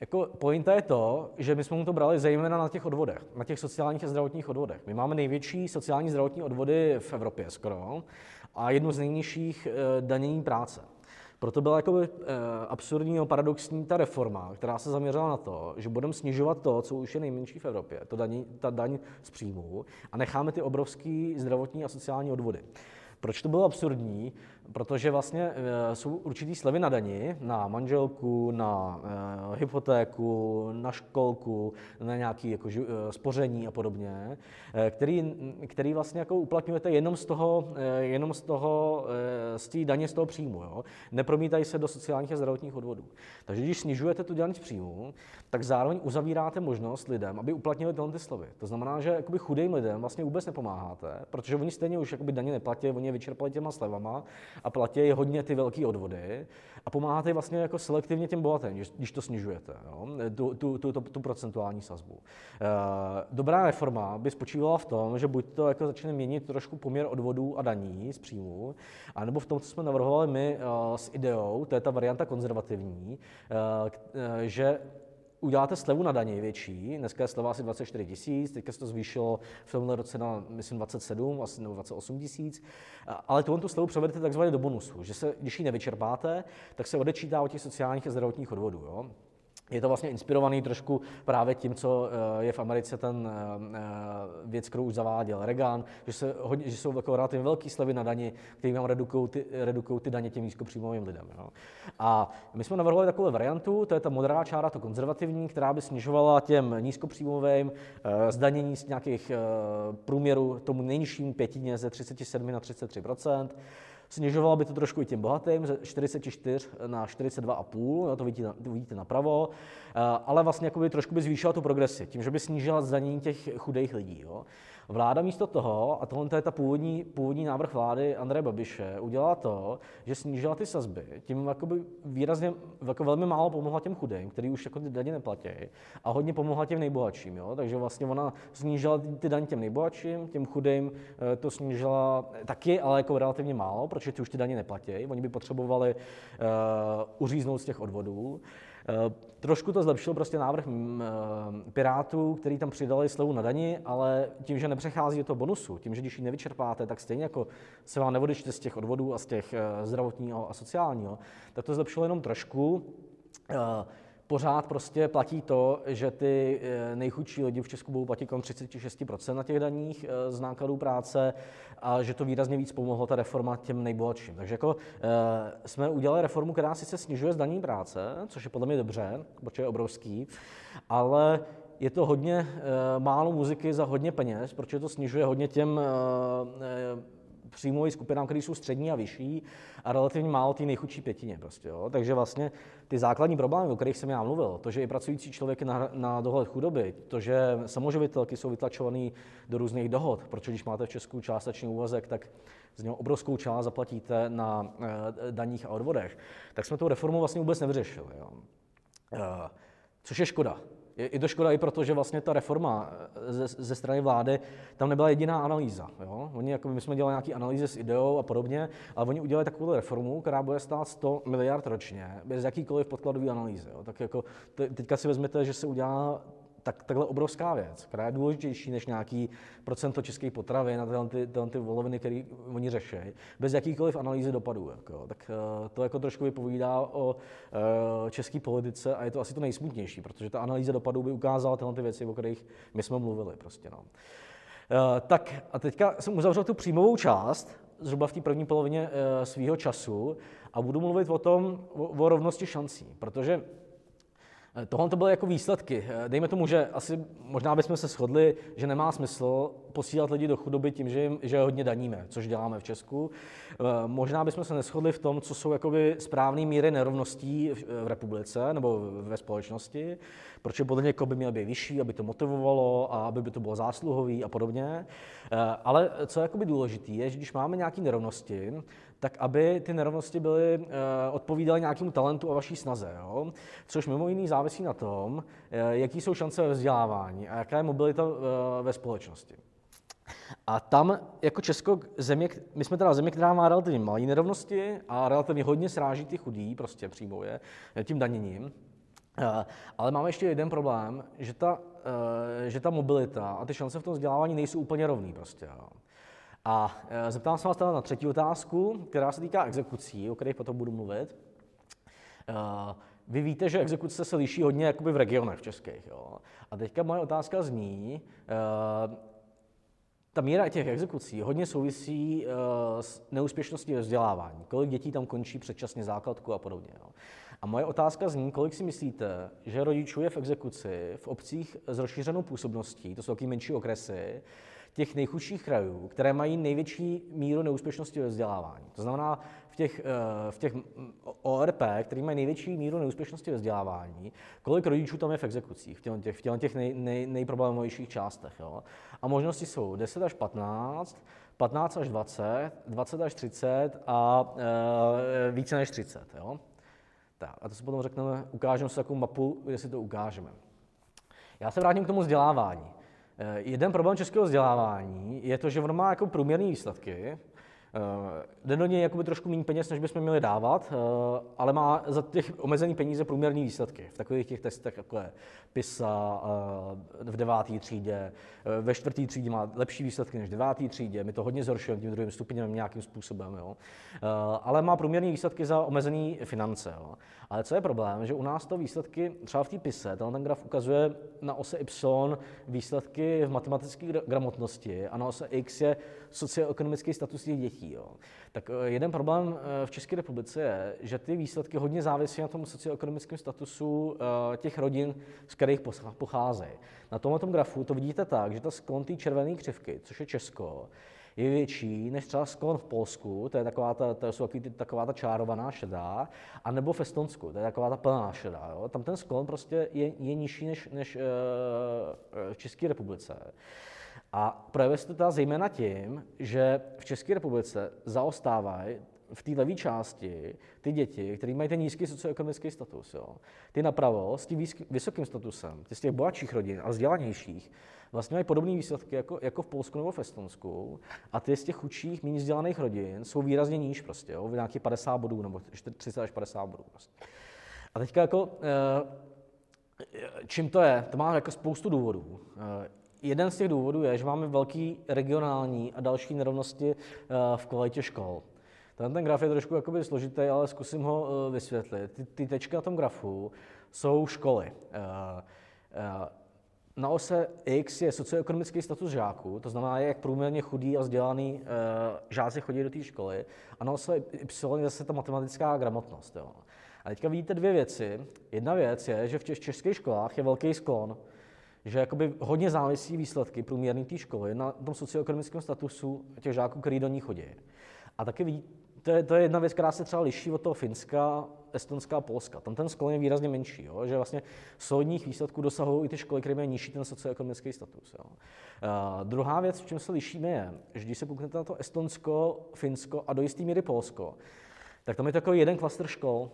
Jako pointa je to, že my jsme mu to brali zejména na těch odvodech, na těch sociálních a zdravotních odvodech. My máme největší sociální zdravotní odvody v Evropě skoro a jednu z nejnižších danění práce. Proto byla jako e, absurdní a paradoxní ta reforma, která se zaměřila na to, že budeme snižovat to, co už je nejmenší v Evropě, to daní, ta daň z příjmů, a necháme ty obrovské zdravotní a sociální odvody. Proč to bylo absurdní? Protože vlastně eh, jsou určitý slevy na dani, na manželku, na uh, hypotéku, na školku, na nějaké jako, uh, spoření a podobně, který, který vlastně jako uplatňujete jenom z toho, jenom z toho, z té daně z toho příjmu. Jo? Nepromítají se do sociálních a zdravotních odvodů. Takže když snižujete tu daň z příjmu, tak zároveň uzavíráte možnost lidem, aby uplatnili tyhle ty slovy. To znamená, že jakoby chudým lidem vlastně vůbec nepomáháte, protože oni stejně už jakoby daně neplatí, oni je vyčerpali těma slevama a platí hodně ty velké odvody a pomáháte vlastně jako selektivně těm bohatým, když to snižujete, jo? Tu, tu, tu, tu, tu procentuální sazbu. Eh, dobrá reforma by spočívala v tom, že buď to jako začne měnit trošku poměr odvodů a daní z příjmů, anebo v tom, co jsme navrhovali my eh, s ideou, to je ta varianta konzervativní, eh, že uděláte slevu na daně větší, dneska je sleva asi 24 tisíc, teďka se to zvýšilo v tomhle roce na, myslím, 27 asi, nebo 28 tisíc, ale tuhle tu slevu převedete takzvaně do bonusu, že se, když ji nevyčerpáte, tak se odečítá od těch sociálních a zdravotních odvodů. Jo? Je to vlastně inspirovaný trošku právě tím, co eh, je v Americe ten eh, eh, věc, kterou už zaváděl Reagan, že, se hodně, že jsou jako relativně velké slevy na daně, které vám redukují ty, ty daně těm nízkopříjmovým lidem. Jo. A my jsme navrhovali takovou variantu, to je ta modrá čára, to konzervativní, která by snižovala těm nízkopříjmovým zdanění z nějakých průměru tomu nejnižším pětině ze 37 na 33 Snižovalo by to trošku i těm bohatým, ze 44 na 42,5, no to vidíte, to vidíte napravo, eh, ale vlastně by trošku by zvýšila tu progresi, tím, že by snížila zdanění těch chudých lidí. Jo. Vláda místo toho, a tohle je ta původní, původní návrh vlády Andreje Babiše, udělala to, že snížila ty sazby, tím výrazně, jako velmi málo pomohla těm chudým, kteří už jako ty daně neplatí, a hodně pomohla těm nejbohatším. Jo. Takže vlastně ona snížila ty daně těm nejbohatším, těm chudým eh, to snížila taky, ale jako relativně málo, protože ty už ty daně neplatí. Oni by potřebovali uh, uříznout z těch odvodů. Uh, trošku to zlepšil prostě návrh uh, Pirátů, který tam přidali slevu na dani, ale tím, že nepřechází do toho bonusu, tím, že když ji nevyčerpáte, tak stejně jako se vám neodečte z těch odvodů a z těch uh, zdravotního a sociálního, tak to zlepšilo jenom trošku. Pořád prostě platí to, že ty eh, nejchudší lidi v Česku budou platit kolem 36% na těch daních eh, z nákladů práce a že to výrazně víc pomohlo ta reforma těm nejbohatším. Takže jako eh, jsme udělali reformu, která sice snižuje zdaní práce, což je podle mě dobře, protože je obrovský, ale je to hodně málo muziky za hodně peněz, protože to snižuje hodně těm příjmovým skupinám, které jsou střední a vyšší a relativně málo ty nejchudší pětině. Prostě, jo. Takže vlastně ty základní problémy, o kterých jsem já mluvil, to, že i pracující člověk je na, na dohled chudoby, to, že samoživitelky jsou vytlačované do různých dohod, protože když máte v Česku částečný úvazek, tak z něho obrovskou část zaplatíte na e, daních a odvodech, tak jsme tu reformu vlastně vůbec nevyřešili. Jo. E, což je škoda, je, je to škoda i proto, že vlastně ta reforma eh, ze, ze strany vlády, tam nebyla jediná analýza. Jo? Oni, jako my jsme dělali nějaké analýzy s ideou a podobně, ale oni udělali takovou reformu, která bude stát 100 miliard ročně, bez jakýkoliv podkladové analýzy. Jo? Tak jako teďka si vezmete, že se udělá tak, takhle obrovská věc, která je důležitější než nějaký procento českých potravin a tyhle, ty, tyhle ty voloviny, které oni řeší, bez jakýkoliv analýzy dopadů. Jako. Tak eh, to jako trošku vypovídá o uh, české politice a je to asi to nejsmutnější, protože ta analýza dopadů by ukázala tyhle ty věci, o kterých my jsme mluvili. Prostě, no. Uh, tak a teďka jsem uzavřel tu příjmovou část, zhruba v té první polovině svého času a budu mluvit o tom, o, o rovnosti šancí, protože Eh, tohle to byly jako výsledky. Eh, dejme tomu, že asi možná bychom se shodli, že nemá smysl posílat lidi do chudoby tím, že, jim, že je hodně daníme, což děláme v Česku. Eh, možná bychom se neschodli v tom, co jsou jakoby správné míry nerovností v republice nebo ve společnosti, protože podle někoho by měly být vyšší, aby to motivovalo a aby by to bylo zásluhový a podobně. Ale co je jakoby důležité, je, že když máme nějaké nerovnosti, tak aby ty nerovnosti byly, odpovídaly nějakému talentu a vaší snaze. Jo? Což mimo jiný závisí na tom, eh, jaký jsou šance ve vzdělávání a jaká je mobilita eh, ve společnosti. A tam jako Česko země, my jsme teda země, která má relativně malé nerovnosti a relativně hodně sráží ty chudí, prostě příjmově, eh, tím daněním. Ale máme ještě jeden problém, že ta, že ta mobilita a ty šance v tom vzdělávání nejsou úplně rovný prostě. A zeptám se vás teda na třetí otázku, která se týká exekucí, o kterých potom budu mluvit. Vy víte, že exekuce se liší hodně jakoby v regionech českých. Jo? A teďka moje otázka zní, uh, ta míra těch exekucí hodně souvisí s neúspěšností ve vzdělávání. Kolik dětí tam končí předčasně základku a podobně. Jo? A moje otázka zní, kolik si myslíte, že rodičů je v exekuci v obcích s rozšířenou působností, to jsou taky menší okresy, těch nejchudších krajů, které mají největší míru neúspěšnosti ve vzdělávání. To znamená, v těch, eh, v těch ORP, který mají největší míru neúspěšnosti ve vzdělávání, kolik rodičů tam je v exekucích, v těch, v těch nej, nej, nejproblémovějších částech. Jo? A možnosti jsou 10 až 15, 15 až 20, 20 až 30 a e, více než 30. Jo? Tak, a to si potom řekneme, ukážeme si takovou mapu, kde si to ukážeme. Já se vrátím k tomu vzdělávání. Eh, jeden problém českého vzdělávání je to, že ono má jako průměrné výsledky, Uh, jde do něj jakoby trošku méně peněz, než bychom měli dávat, uh, ale má za těch omezený peníze průměrné výsledky. V takových těch testech, jako je PISA v deváté třídě, ve čtvrté třídě má lepší výsledky než v deváté třídě, my to hodně zhoršujeme tím druhým stupněm nějakým způsobem, jo. Ale má průměrné výsledky za omezené finance. Jo. Ale co je problém, že u nás to výsledky, třeba v té PISE, ten graf ukazuje na ose Y výsledky v matematické gramotnosti a na ose X je socioekonomický status těch dětí. Jo. Tak eh, jeden problém eh, v České republice je, že ty výsledky hodně závisí na tom socioekonomickém statusu eh, těch rodin, z kterých pocházejí. Na tomhle tom grafu to vidíte tak, že ta sklon té červené křivky, což je Česko, je větší než třeba sklon v Polsku, to je taková ta, to jsou takový, taková ta čárovaná šedá, a nebo v Estonsku, to je taková ta plná šedá. Jo. Tam ten sklon prostě je, je nižší než, než v České republice. A projevuje se to teda zejména tím, že v České republice zaostávají v té levé části ty děti, které mají ten nízký socioekonomický status. Jo. Ty napravo s tím vysokým statusem, ty z těch bohatších rodin a vzdělanějších, vlastně mají podobné výsledky jako, jako v Polsku nebo v Estonsku a ty z těch chudších, méně vzdělaných rodin jsou výrazně níž prostě, jo, v nějakých 50 bodů nebo 30 až 50 bodů. Prostě. A teďka jako, eh, čím to je? To má jako spoustu důvodů. Eh, Jeden z těch důvodů je, že máme velký regionální a další nerovnosti eh, v kvalitě škol. Ten, ten graf je trošku jakoby složitý, ale zkusím ho vysvětlit. Ty, ty tečky na tom grafu jsou školy. Na ose X je socioekonomický status žáků, to znamená, jak průměrně chudý a vzdělaný žáci chodí do té školy. A na ose Y je zase ta matematická gramotnost. Jo. A teďka vidíte dvě věci. Jedna věc je, že v těch českých školách je velký sklon že jakoby hodně závisí výsledky průměrné té školy na tom socioekonomickém statusu těch žáků, který do ní chodí. A taky ví, to je, to je jedna věc, která se třeba liší od toho Finska, Estonska a Polska. Tam ten sklon je výrazně menší, jo? že vlastně solidních výsledků dosahují i ty školy, které mají nižší ten socioekonomický status. Jo? Uh, druhá věc, v čem se lišíme, je, že když se kouknete na to Estonsko, Finsko a do jisté míry Polsko, tak tam je takový jeden klaster škol,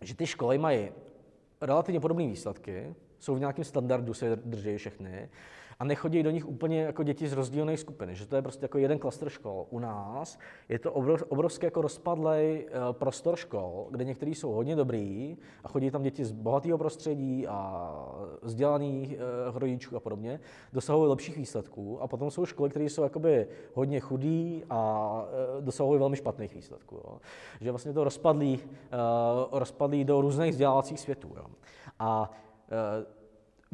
že ty školy mají relativně podobné výsledky, jsou v nějakém standardu, se drží všechny a nechodí do nich úplně jako děti z rozdílných skupin, že to je prostě jako jeden klaster škol. U nás je to obrovský jako rozpadlej eh, prostor škol, kde některý jsou hodně dobrý a chodí tam děti z bohatého prostředí a vzdělaných eh, rodičů a podobně, dosahují lepších výsledků a potom jsou školy, které jsou jakoby hodně chudý a eh, dosahují velmi špatných výsledků. Jo. Že vlastně to rozpadlí, rozpadlí do různých vzdělávacích světů. Jo. A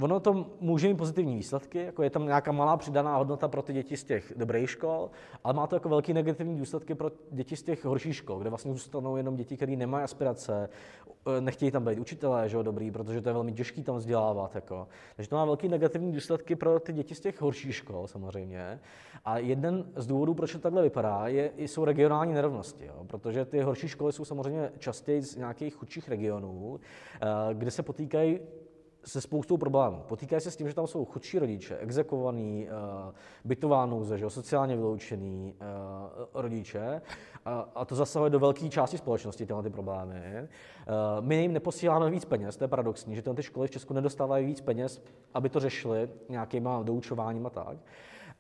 ono to může mít pozitivní výsledky, jako je tam nějaká malá přidaná hodnota pro ty děti z těch dobrých škol, ale má to jako velký negativní důsledky pro děti z těch horších škol, kde vlastně zůstanou jenom děti, které nemají aspirace, eh, nechtějí tam být učitelé, že jo, dobrý, protože to je velmi těžké tam vzdělávat. Jako. Takže to má velký negativní důsledky pro ty děti z těch horších škol samozřejmě. A jeden z důvodů, proč to takhle vypadá, je, jsou regionální nerovnosti, jo, protože ty horší školy jsou samozřejmě častěji z nějakých chudších regionů, eh, kde se potýkají se spoustou problémů. Potýkají se s tím, že tam jsou chudší rodiče, exekovaný, uh, bytová nouze, že, sociálně vyloučený uh, rodiče a, a to zasahuje do velké části společnosti tyhle ty problémy. Uh, my jim neposíláme víc peněz, to je paradoxní, že tyhle ty školy v Česku nedostávají víc peněz, aby to řešili nějakýma doučováním a tak.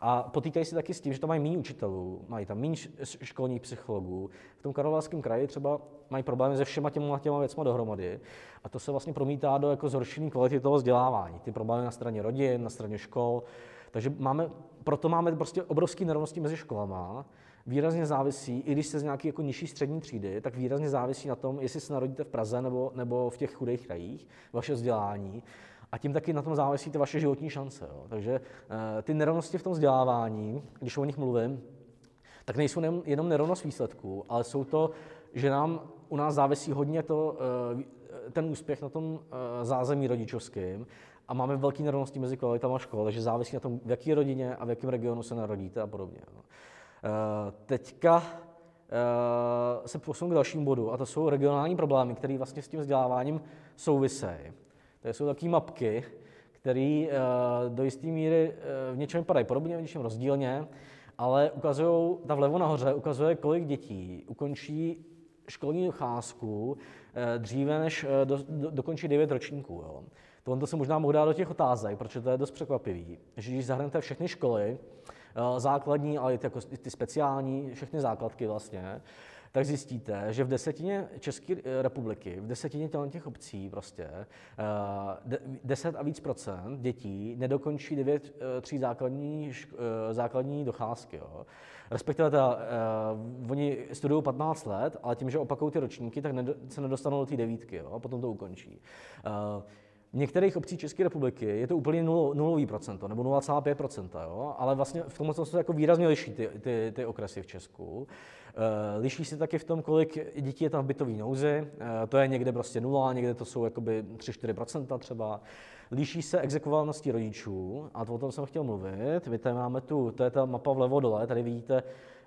A potýkají se taky s tím, že tam mají méně učitelů, mají tam méně školních psychologů. V tom Karlovarském kraji třeba mají problémy se všema těma, těma věcma dohromady. A to se vlastně promítá do jako zhoršení kvality toho vzdělávání. Ty problémy na straně rodin, na straně škol. Takže máme, proto máme prostě obrovské nerovnosti mezi školama. Výrazně závisí, i když se z nějaké jako nižší střední třídy, tak výrazně závisí na tom, jestli se narodíte v Praze nebo, nebo v těch chudých krajích, vaše vzdělání a tím taky na tom závisí ty vaše životní šance. Jo. Takže eh, ty nerovnosti v tom vzdělávání, když o nich mluvím, tak nejsou jenom nerovnost výsledků, ale jsou to, že nám u nás závisí hodně to, eh, ten úspěch na tom eh, zázemí rodičovským a máme velké nerovnosti mezi kvalitama škol, takže závisí na tom, v jaké rodině a v jakém regionu se narodíte a podobně. Teďka se posunu k dalšímu bodu a to jsou regionální problémy, které vlastně s tím vzděláváním souvisejí. To jsou takové mapky, které eh, do jisté míry eh, v něčem vypadají podobně, v něčem rozdílně, ale ukazují, ta vlevo nahoře ukazuje, kolik dětí ukončí školní docházku eh, dříve, než do, do, dokončí 9 ročníků. Jo. Tohle se možná mohu dát do těch otázek, protože to je dost překvapivý. Že když zahrnete všechny školy základní, ale i ty, jako, ty speciální, všechny základky vlastně, tak zjistíte, že v desetině České republiky, v desetině těch obcí prostě 10 a víc procent dětí nedokončí 9 tří základní, základní docházky. Jo. Respektive ta, oni studují 15 let, ale tím, že opakují ty ročníky, tak se nedostanou do té devítky jo, a potom to ukončí. V některých obcí České republiky je to úplně nul, nulový procento, nebo 0,5 procenta, ale vlastně v tomhle se jako výrazně liší ty, ty, ty okresy v Česku. E, liší se taky v tom, kolik dětí je tam v bytové nouzi, e, to je někde prostě nula, někde to jsou jakoby 3-4 procenta třeba. Liší se exekvovaností rodičů, a to o tom jsem chtěl mluvit. Vy tady máme tu, to je ta mapa vlevo dole, tady vidíte,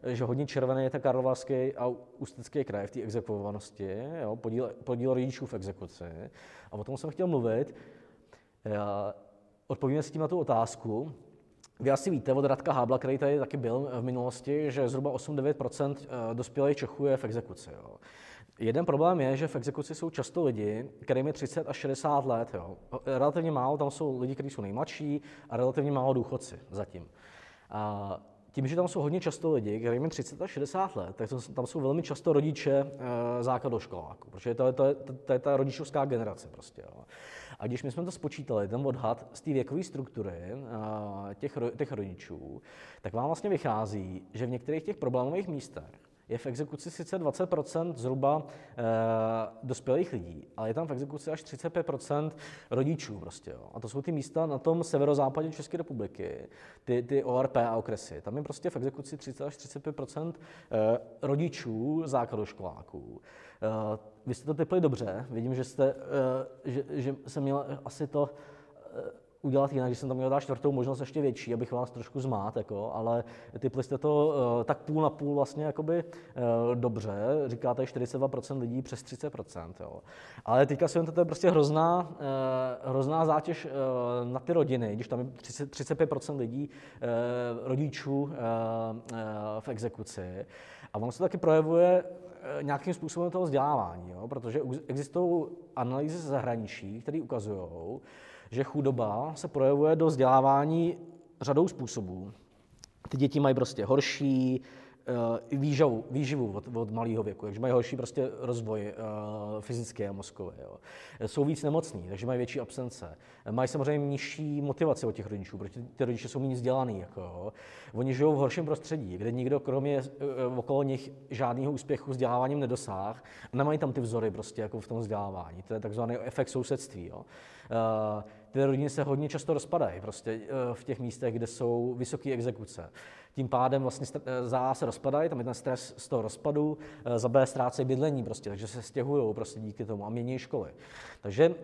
že hodně červený je ten Karlovarský a Ústecký kraj v té exekvovanosti, jo, podíl, podíl rodičů v exekuci. A o tom jsem chtěl mluvit. Odpovíme si tím na tu otázku. Vy asi víte od Radka Hábla, který tady taky byl v minulosti, že zhruba 8-9 eh, dospělých Čechů je v exekuci. Jo. Jeden problém je, že v exekuci jsou často lidi, kterým je 30 až 60 let. Jo. Relativně málo tam jsou lidi, kteří jsou nejmladší a relativně málo důchodci zatím. A tím, že tam jsou hodně často lidi, kteří mají 30 až 60 let, tak tam jsou velmi často rodiče e, základoškoláků, protože to je, to, je, to je ta rodičovská generace prostě. Jo. A když my jsme to spočítali, ten odhad z té věkové struktury e, těch, těch rodičů, tak vám vlastně vychází, že v některých těch problémových místech je v exekuci sice 20% zhruba e, dospělých lidí, ale je tam v exekuci až 35% rodičů. Prostě, jo. A to jsou ty místa na tom severozápadě České republiky, ty, ty ORP a okresy. Tam je prostě v exekuci 30 až 35 e, rodičů základoškoláků. E, vy jste to typli dobře, vidím, že, jste, e, že, že jsem měl asi to udělat jinak, že jsem tam měl dát čtvrtou možnost ještě větší, abych vás trošku zmát, jako, ale typli jste to uh, tak půl na půl vlastně jakoby uh, dobře, říkáte 42% lidí přes 30%, jo. Ale teďka si to je prostě hrozná, uh, hrozná zátěž uh, na ty rodiny, když tam je 30, 35% lidí, uh, rodičů uh, uh, v exekuci. A ono se taky projevuje nějakým způsobem toho vzdělávání, jo? protože existují analýzy z zahraničí, které ukazují, že chudoba se projevuje do vzdělávání řadou způsobů. Ty děti mají prostě horší uh, výživu, výživu od, od malého věku, takže mají horší prostě rozvoj uh, fyzický a mozkový. Jo. Jsou víc nemocní, takže mají větší absence. Mají samozřejmě nižší motivaci od těch rodičů, protože ty rodiče jsou méně vzdělaný. Jako. Oni žijou v horším prostředí, kde nikdo kromě uh, okolo nich žádného úspěchu vzděláváním nedosáh. Nemají tam ty vzory prostě jako v tom vzdělávání. To je takzvaný efekt sousedství. Jo. Uh, ty rodiny se hodně často rozpadají prostě v těch místech, kde jsou vysoké exekuce. Tím pádem vlastně za A se rozpadají, tam je ten stres z toho rozpadu, za B ztrácejí bydlení prostě, takže se stěhují prostě díky tomu a mění školy. Takže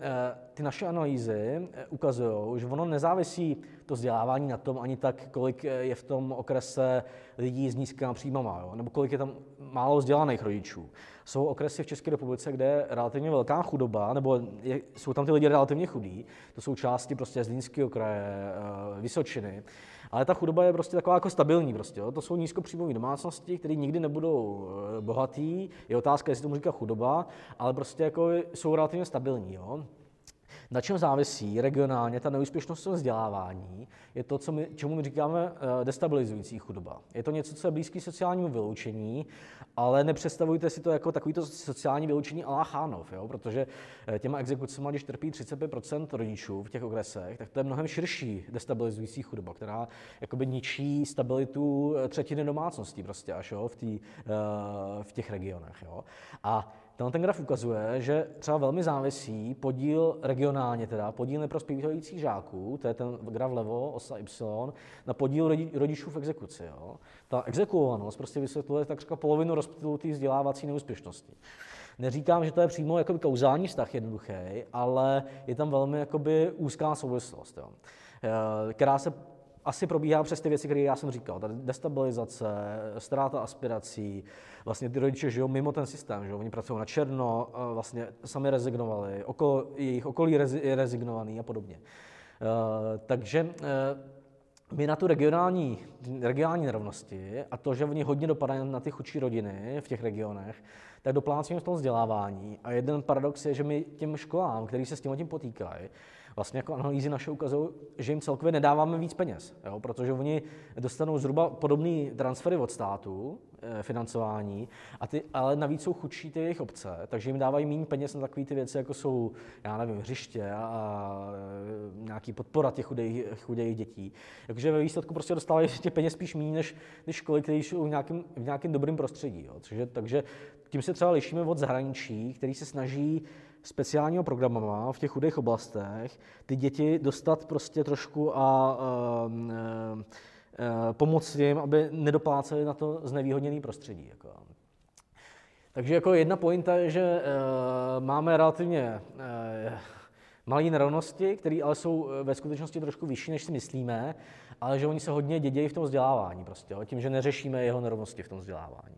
ty naše analýzy ukazují, že ono nezávisí to vzdělávání na tom ani tak, kolik je v tom okrese lidí s nízkými příjmama, jo? nebo kolik je tam málo vzdělaných rodičů. Jsou okresy v České republice, kde je relativně velká chudoba, nebo je, jsou tam ty lidi relativně chudí, to jsou části prostě Zlínského kraje, eh, Vysočiny, ale ta chudoba je prostě taková jako stabilní prostě, jo? to jsou nízkopříjmové domácnosti, které nikdy nebudou eh, bohatý, je otázka, jestli tomu říká chudoba, ale prostě jako jsou relativně stabilní, jo? Na čem závisí regionálně ta neúspěšnost vzdělávání, je to, co my, čemu my říkáme eh, destabilizující chudoba. Je to něco, co je blízký sociálnímu vyloučení, ale nepředstavujte si to jako takovýto sociální vyloučení alá Chánov, jo? protože eh, těma exekucemi, když trpí 35% rodičů v těch okresech, tak to je mnohem širší destabilizující chudoba, která jakoby ničí stabilitu eh, třetiny domácností prostě až jo? V, tý, v těch regionech. Jo? A ten, ten graf ukazuje, že třeba velmi závisí podíl regionálně, teda podíl neprospívajících žáků, to je ten graf levo, osa Y, na podíl rodičů v exekuci. Jo. Ta exekuovanost prostě vysvětluje takřka polovinu rozptylu té vzdělávací neúspěšnosti. Neříkám, že to je přímo jakoby kauzální vztah jednoduchý, ale je tam velmi jakoby úzká souvislost, jo, eh, která se asi probíhá přes ty věci, které já jsem říkal. Tady destabilizace, ztráta aspirací, vlastně ty rodiče žijou mimo ten systém, že oni pracují na černo, vlastně sami rezignovali, okolo, jejich okolí je rezignovaný a podobně. Uh, takže uh, my na tu regionální, regionální nerovnosti a to, že oni hodně dopadají na ty chudší rodiny v těch regionech, tak doplácíme v tom vzdělávání. A jeden paradox je, že my těm školám, který se s tím potýkají, Vlastně jako analýzy naše ukazují, že jim celkově nedáváme víc peněz, jo? protože oni dostanou zhruba podobné transfery od státu, eh, financování, a ty, ale navíc jsou chudší ty jejich obce, takže jim dávají méně peněz na takové ty věci, jako jsou, já nevím, hřiště a, nějaký podpora těch chudých, chudých dětí. Takže ve výsledku prostě dostávají těch peněz spíš méně než, než školy, které jsou v nějakém, v dobrém prostředí. Jo? Takže, takže tím se třeba lišíme od zahraničí, který se snaží speciálního programama v těch chudých oblastech ty děti dostat prostě trošku a uh, uh, pomoct jim, aby nedopláceli na to znevýhodněné prostředí. Jako. Takže jako jedna pointa je, že uh, máme relativně uh, malé nerovnosti, které ale jsou ve skutečnosti trošku vyšší, než si myslíme, ale že oni se hodně dědějí v tom vzdělávání prostě, jo, tím, že neřešíme jeho nerovnosti v tom vzdělávání.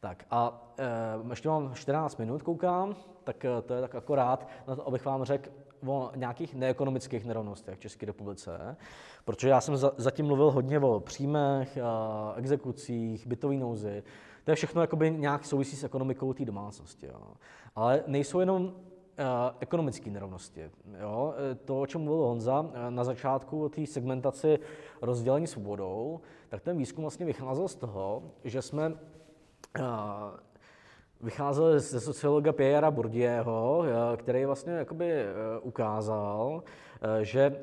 Tak a e, ještě mám 14 minut, koukám, tak e, to je tak akorát na to, abych vám řekl o nějakých neekonomických nerovnostech v České republice, protože já jsem za, zatím mluvil hodně o příjmech, e, exekucích, bytové nouzi, to je všechno jakoby nějak souvisí s ekonomikou té domácnosti. Jo. Ale nejsou jenom ekonomické nerovnosti. Jo? To, o čem mluvil Honza na začátku o té segmentaci rozdělení svobodou, tak ten výzkum vlastně vycházel z toho, že jsme vycházel ze sociologa Pierre Bourdieuho, eh, který vlastně jakoby eh, ukázal, eh, že,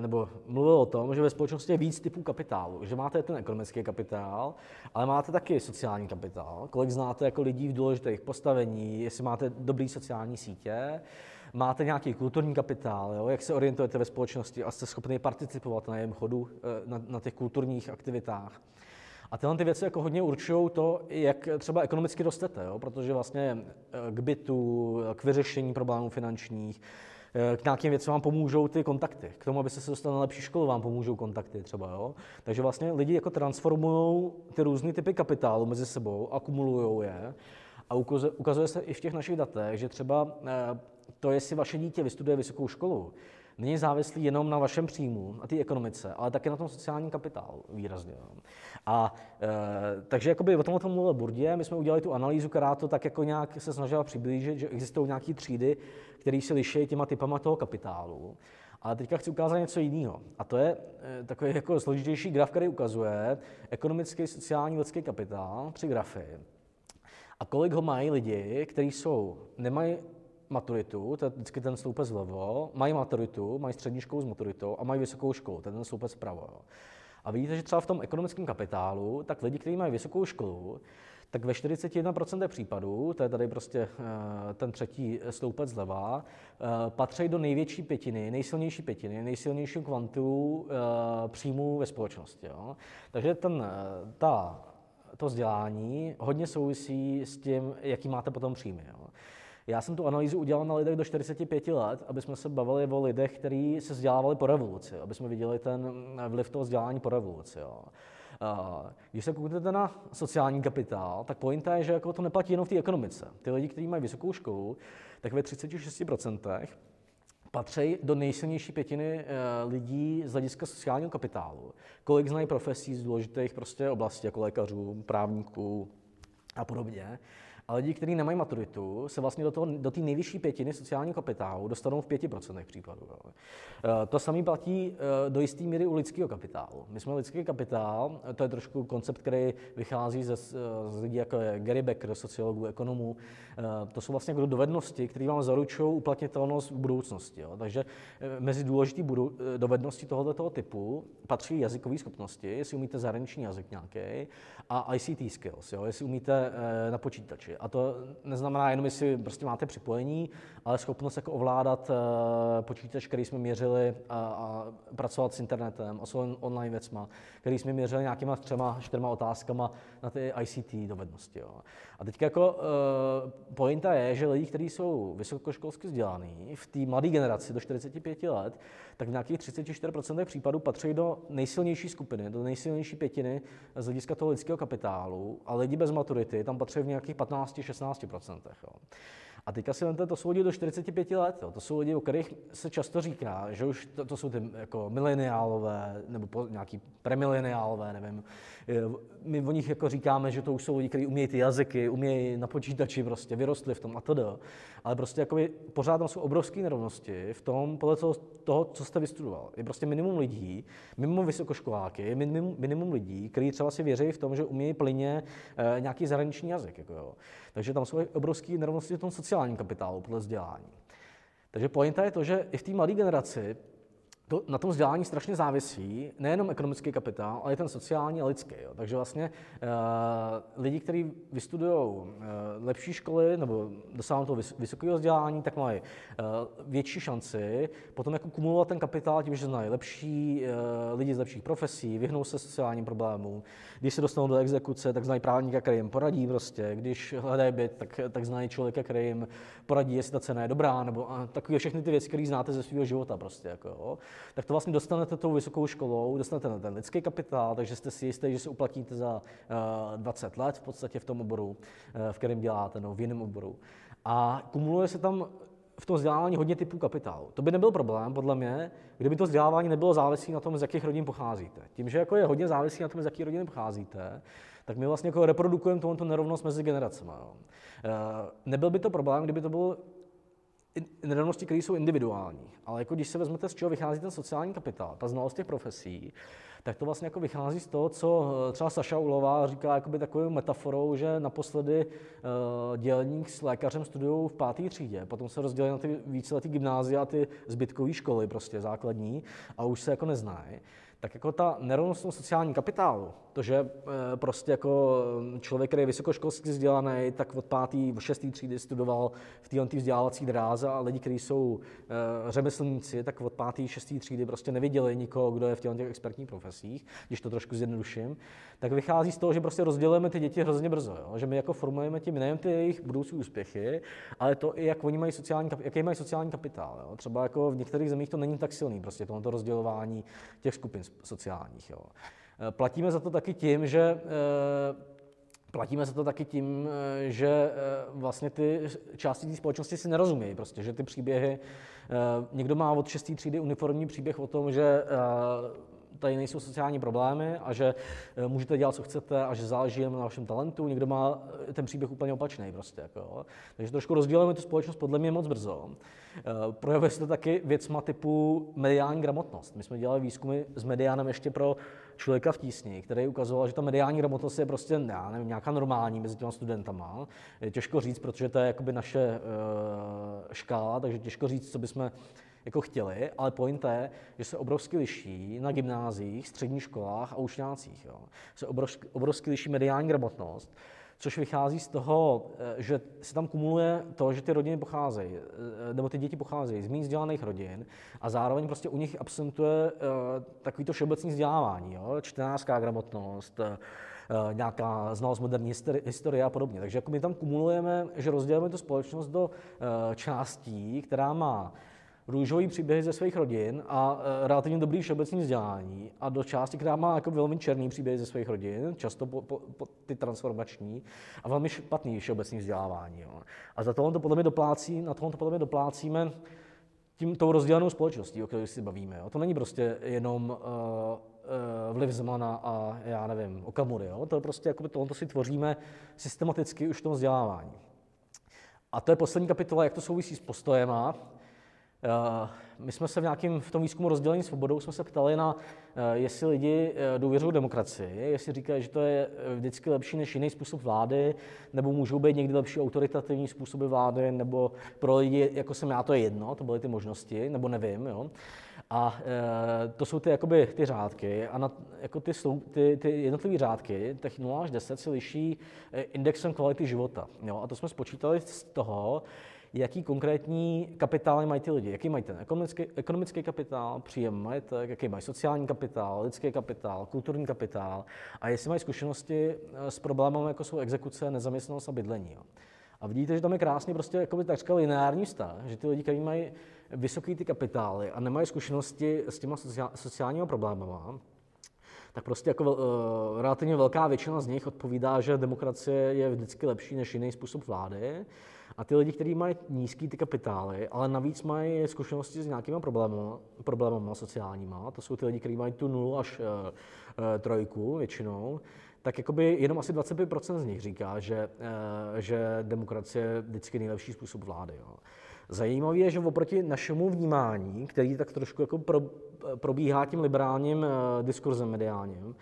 nebo mluvil o tom, že ve společnosti je víc typů kapitálu, že máte ten ekonomický kapitál, ale máte taky sociální kapitál. Kolik znáte jako lidí v důležitých postavení, jestli máte dobrý sociální sítě, máte nějaký kulturní kapitál, jo? jak se orientujete ve společnosti a jste schopni participovat na jejím chodu, na, na těch kulturních aktivitách. A tyhle ty věci jako hodně určují to, jak třeba ekonomicky rostete, jo? protože vlastně eh, k bytu, k vyřešení problémů finančních, eh, k nějakým věcem vám pomůžou ty kontakty. K tomu, abyste se dostali na lepší školu, vám pomůžou kontakty třeba. Jo? Takže vlastně lidi jako transformují ty různé typy kapitálu mezi sebou, akumulují je a ukazuje se i v těch našich datech, že třeba eh, to, jestli vaše dítě vystuduje vysokou školu, není závislý jenom na vašem příjmu a té ekonomice, ale také na tom sociálním kapitálu výrazně. A e, takže jakoby o tomhle tomu mluvil Burdě, my jsme udělali tu analýzu, která to tak jako nějak se snažila přiblížit, že existují nějaké třídy, které se liší těma typama toho kapitálu. Ale teďka chci ukázat něco jiného. A to je e, takový jako složitější graf, který ukazuje ekonomický, sociální, lidský kapitál, tři grafy. A kolik ho mají lidi, kteří jsou, nemají maturitu, to je vždycky ten sloupec vlevo, mají maturitu, mají střední školu s maturitou a mají vysokou školu, to je ten sloupec vpravo. Jo. A vidíte, že třeba v tom ekonomickém kapitálu, tak lidi, kteří mají vysokou školu, tak ve 41% případů, to je tady prostě eh, ten třetí sloupec zleva, eh, patří do největší pětiny, nejsilnější pětiny, nejsilnějšího kvantu eh, příjmů ve společnosti. Jo. Takže ten, ta, to vzdělání hodně souvisí s tím, jaký máte potom příjmy. Jo. Já jsem tu analýzu udělal na lidech do 45 let, aby jsme se bavili o lidech, kteří se vzdělávali po revoluci, aby jsme viděli ten vliv toho vzdělání po revoluci. Jo. Když se kouknete na sociální kapitál, tak pointa je, že jako to neplatí jenom v té ekonomice. Ty lidi, kteří mají vysokou školu, tak ve 36% patří do nejsilnější pětiny eh, lidí z hlediska sociálního kapitálu. Kolik znají profesí z důležitých prostě oblastí, jako lékařů, právníků a podobně. A lidi, kteří nemají maturitu, se vlastně do, toho, do té nejvyšší pětiny sociálního kapitálu dostanou v 5% případů. Jo. Eh, to samé platí eh, do jisté míry u lidského kapitálu. My jsme lidský kapitál, to je trošku koncept, který vychází ze, z lidí jako je Gary Becker, sociologů, ekonomů. Eh, to jsou vlastně jako dovednosti, které vám zaručují uplatnitelnost v budoucnosti. Jo. Takže mezi důležité dovednosti tohoto typu patří jazykové schopnosti, jestli umíte zahraniční jazyk nějaký, a ICT skills, jo, jestli umíte na počítači. A to neznamená jenom, jestli prostě máte připojení, ale schopnost jako ovládat uh, počítač, který jsme měřili a, a pracovat s internetem, a s online věcma, který jsme měřili nějakýma třema, čtyřma otázkama na ty ICT dovednosti. Jo. A teď jako uh, pointa je, že lidi, kteří jsou vysokoškolsky vzdělaní, v té mladé generaci do 45 let, tak v nějakých 34% případů patří do nejsilnější skupiny, do nejsilnější pětiny z hlediska toho lidského kapitálu a lidi bez maturity tam patří v nějakých 15 15-16%. A teďka si vemte, to jsou lidi do 45 let, jo. to jsou lidi, o kterých se často říká, že už to, to jsou ty jako mileniálové, nebo po, nějaký premileniálové, nevím. My o nich jako říkáme, že to už jsou lidi, kteří umějí ty jazyky, umějí na počítači prostě, vyrostli v tom a td. Ale prostě jakoby, pořád tam jsou obrovské nerovnosti v tom, podle toho, toho, co jste vystudoval. Je prostě minimum lidí, minimum vysokoškoláky, minimum, minimum lidí, kteří třeba si věří v tom, že umějí plyně e, nějaký zahraniční jazyk. Jako jo. Takže tam jsou obrovské nerovnosti v tom sociálním kapitálu podle vzdělání. Takže pointa je to, že i v té mladé generaci to, na tom vzdělání strašně závisí nejenom ekonomický kapitál, ale i ten sociální a lidský. Jo. Takže vlastně uh, lidi, kteří vystudují uh, lepší školy nebo dosáhnou toho vysokého vzdělání, tak mají uh, větší šanci potom jako kumulovat ten kapitál tím, že znají lepší uh, lidi z lepších profesí, vyhnou se sociálním problémům. Když se dostanou do exekuce, tak znají právníka, který jim poradí prostě. Když hledají byt, tak, tak znají člověka, který jim poradí, jestli ta cena je dobrá, nebo takové všechny ty věci, které znáte ze svého života prostě. Jako, jo tak to vlastně dostanete tou vysokou školou, dostanete na ten lidský kapitál, takže jste si jistý, že se uplatíte za 20 eh, let v podstatě v tom oboru, eh, v kterém děláte, no, v jiném oboru. A kumuluje se tam v tom vzdělávání hodně typů kapitálu. To by nebyl problém, podle mě, kdyby to vzdělávání nebylo závislé na tom, z jakých rodin pocházíte. Tím, že jako je hodně závislé na tom, z jakých rodin pocházíte, tak my vlastně jako reprodukujeme tuto nerovnost mezi generacemi. Eh, nebyl by to problém, kdyby to byl nerovnosti, které jsou individuální. Ale jako když se vezmete, z čeho vychází ten sociální kapitál, ta znalost těch profesí, tak to vlastně jako vychází z toho, co eh, třeba Saša Ulová říká jakoby takovou metaforou, že naposledy uh, dělník s lékařem studují v páté třídě, potom se rozdělí na ty víceletý gymnázia ty zbytkové školy prostě základní a už se jako neznají tak jako ta nerovnost sociální kapitálu, to, že eh, prostě jako člověk, který je vysokoškolsky vzdělaný, tak od pátý, v šestý třídy studoval v téhle vzdělávací dráze a lidi, kteří jsou eh, řemeslníci, tak od pátý, šestý třídy prostě neviděli nikoho, kdo je v těch expertních profesích, když to trošku zjednoduším, tak vychází z toho, že prostě rozdělujeme ty děti hrozně brzo, jo? že my jako formujeme tím nejen ty jejich budoucí úspěchy, ale to i jak oni mají sociální, jaký mají sociální kapitál. Jo? Třeba jako v některých zemích to není tak silný, prostě tohoto rozdělování těch skupin sociálních. Jo. Eh, platíme za to taky tím, že eh, Platíme za to taky tím, eh, že vlastně ty části té společnosti si nerozumějí, prostě, že ty příběhy, někdo má od 6. třídy uniformní příběh o tom, že tady nejsou sociální problémy a že můžete dělat, co chcete a že záleží jen na vašem talentu. Někdo má ten příběh úplně opačný prostě. Jako. Takže trošku rozdělujeme tu společnost podle mě moc brzo. Projevuje se to taky věcma typu mediální gramotnost. My jsme dělali výzkumy s mediánem ještě pro člověka v tísni, který ukazoval, že ta mediální gramotnost je prostě já nevím, nějaká normální mezi těma studentama. Je těžko říct, protože to je jakoby naše uh, škála, takže těžko říct, co bychom jako chtěli, ale point je, že se obrovsky liší na gymnáziích, středních školách a učňácích. Jo. Se obrovsky, obrovsky liší mediální gramotnost, což vychází z toho, eh, že se tam kumuluje to, že ty rodiny pocházejí, eh, nebo ty děti pocházejí z méně vzdělaných rodin a zároveň prostě u nich absentuje uh, takovýto všeobecný vzdělávání, jo? čtenářská gramotnost, nějaká znalost moderní historie a podobně. Takže jako my tam kumulujeme, že rozdělujeme tu společnost do částí, která má růžový příběhy ze svých rodin a e, relativně dobrý všeobecný vzdělání a do části, která má jako velmi černý příběhy ze svých rodin, často po, po, po, ty transformační a velmi špatný všeobecný vzdělávání. Jo. A za tohle to podle mě doplácí, na tohle to podle mě doplácíme tím tou rozdělenou společností, o které si bavíme. Jo. To není prostě jenom uh, uh, vliv Zemana a já nevím, Okamury. Jo. To je prostě, jako tohle si tvoříme systematicky už v tom vzdělávání. A to je poslední kapitola, jak to souvisí s postojema. Eh, my jsme se v nějakém v tom výzkumu rozdělení svobodou jsme se ptali na, eh, jestli lidi eh, důvěřují demokracii, jestli říkají, že to je vždycky lepší než jiný způsob vlády, nebo můžou být někdy lepší autoritativní způsoby vlády, nebo pro lidi, jako jsem já, to je jedno, to byly ty možnosti, nebo nevím. Jo. A to jsou ty, jakoby, ty řádky a na, jako ty, ty, ty jednotlivé řádky, těch 0 až 10, se liší indexem kvality života. Jo. A to jsme spočítali z toho, jaký konkrétní kapitály mají ty lidi, jaký mají ten ekonomický, ekonomický kapitál, příjem majetek, jaký mají sociální kapitál, lidský kapitál, kulturní kapitál a jestli mají zkušenosti eh, s problémy, jako jsou exekuce, nezaměstnanost a bydlení. Jo. A vidíte, že tam je krásně prostě jakoby takřka lineární vztah, že ty lidi, kteří mají vysoké ty kapitály a nemají zkušenosti s těma sociálními problémy, tak prostě jako uh, relativně velká většina z nich odpovídá, že demokracie je vždycky lepší než jiný způsob vlády. A ty lidi, kteří mají nízký ty kapitály, ale navíc mají zkušenosti s nějakými problémy, problémy sociálníma, to jsou ty lidi, kteří mají tu nulu až uh, uh, trojku většinou, tak jakoby jenom asi 25% z nich říká, že, uh, že demokracie je vždycky nejlepší způsob vlády. Jo. Zajímavé je, že oproti našemu vnímání, který tak trošku jako pro, probíhá tím liberálním uh, diskurzem mediálním,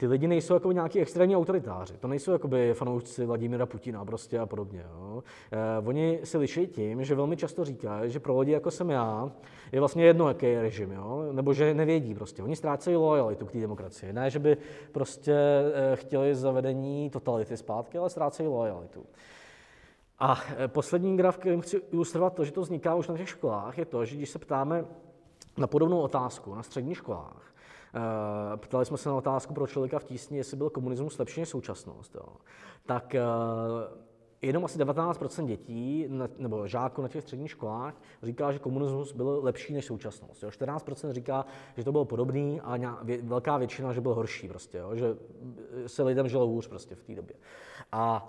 ty lidi nejsou jako nějaký extrémní autoritáři. To nejsou jakoby fanoušci Vladimira Putina prostě a podobně. Jo. Eh, oni se liší tím, že velmi často říkají, že pro lidi jako jsem já je vlastně jedno, jaký je režim, jo. nebo že nevědí prostě. Oni ztrácejí lojalitu k té demokracii. Ne, že by prostě eh, chtěli zavedení totality zpátky, ale ztrácejí lojalitu. A eh, poslední graf, kterým chci ilustrovat to, že to vzniká už na těch školách, je to, že když se ptáme na podobnou otázku na středních školách, Eh, ptali jsme se na otázku pro člověka v tísni, jestli byl komunismus lepší než současnost. Jo. Tak eh, jenom asi 19% dětí nebo žáků na těch středních školách říká, že komunismus byl lepší než současnost. Jo. 14% říká, že to bylo podobný a velká většina, že byl horší, prostě, jo. že se lidem žilo hůř prostě v té době. A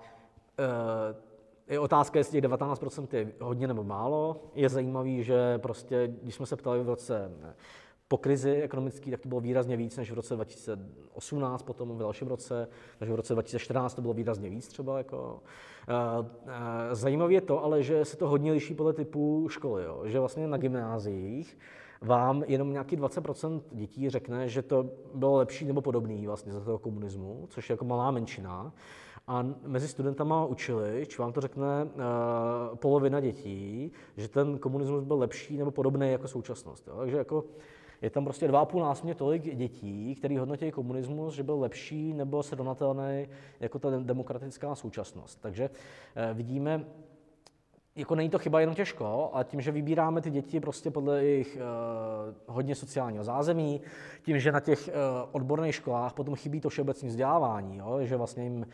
je otázka, jestli těch 19% je hodně nebo málo. Je zajímavý, že prostě, když jsme se ptali v roce po krizi ekonomické, tak to bylo výrazně víc než v roce 2018, potom v dalším roce, takže v roce 2014 to bylo výrazně víc třeba. Jako. Eh, eh, zajímavé je to, ale že se to hodně liší podle typu školy, jo. že vlastně na gymnáziích vám jenom nějaký 20% dětí řekne, že to bylo lepší nebo podobný vlastně za toho komunismu, což je jako malá menšina. A mezi studentama učili, či vám to řekne uh, polovina dětí, že ten komunismus byl lepší nebo podobný jako současnost. Jo. Takže jako je tam prostě dva a půl násobně tolik dětí, který hodnotí komunismus, že byl lepší nebo srovnatelný jako ta demokratická současnost. Takže eh, vidíme, jako není to chyba jenom těžko, ale tím, že vybíráme ty děti prostě podle jejich uh, hodně sociálního zázemí, tím, že na těch uh, odborných školách potom chybí to všeobecné vzdělávání, jo, že vlastně jim uh,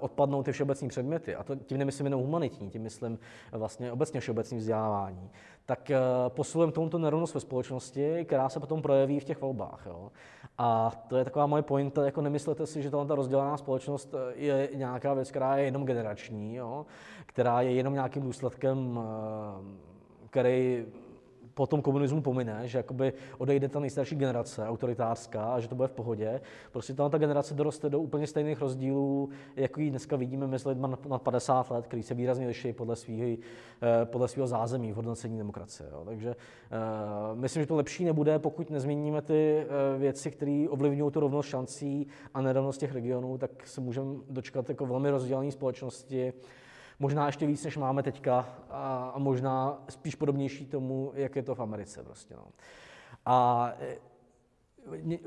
odpadnou ty všeobecné předměty, a to tím nemyslím jenom humanitní, tím myslím vlastně obecně všeobecné vzdělávání, tak uh, posilujeme tomuto nerovnost ve společnosti, která se potom projeví v těch volbách. Jo. A to je taková moje pointa, jako nemyslete si, že ta rozdělená společnost je nějaká věc, která je jenom generační, jo, která je jenom nějakým důsledkem eh, který po tom komunismu pomine, že jakoby odejde ta nejstarší generace autoritářská a že to bude v pohodě. Prostě ta, ta generace doroste do úplně stejných rozdílů, jako ji dneska vidíme mezi lidmi na 50 let, který se výrazně liší podle svého eh, podle svého zázemí v hodnocení demokracie. Jo. Takže uh, myslím, že to lepší nebude, pokud nezměníme ty uh, věci, které ovlivňují tu rovnost šancí a nerovnost těch regionů, tak se můžeme dočkat jako velmi rozdělené společnosti, Možná ještě víc, než máme teďka a, možná spíš podobnější tomu, jak je to v Americe prostě. No. A e,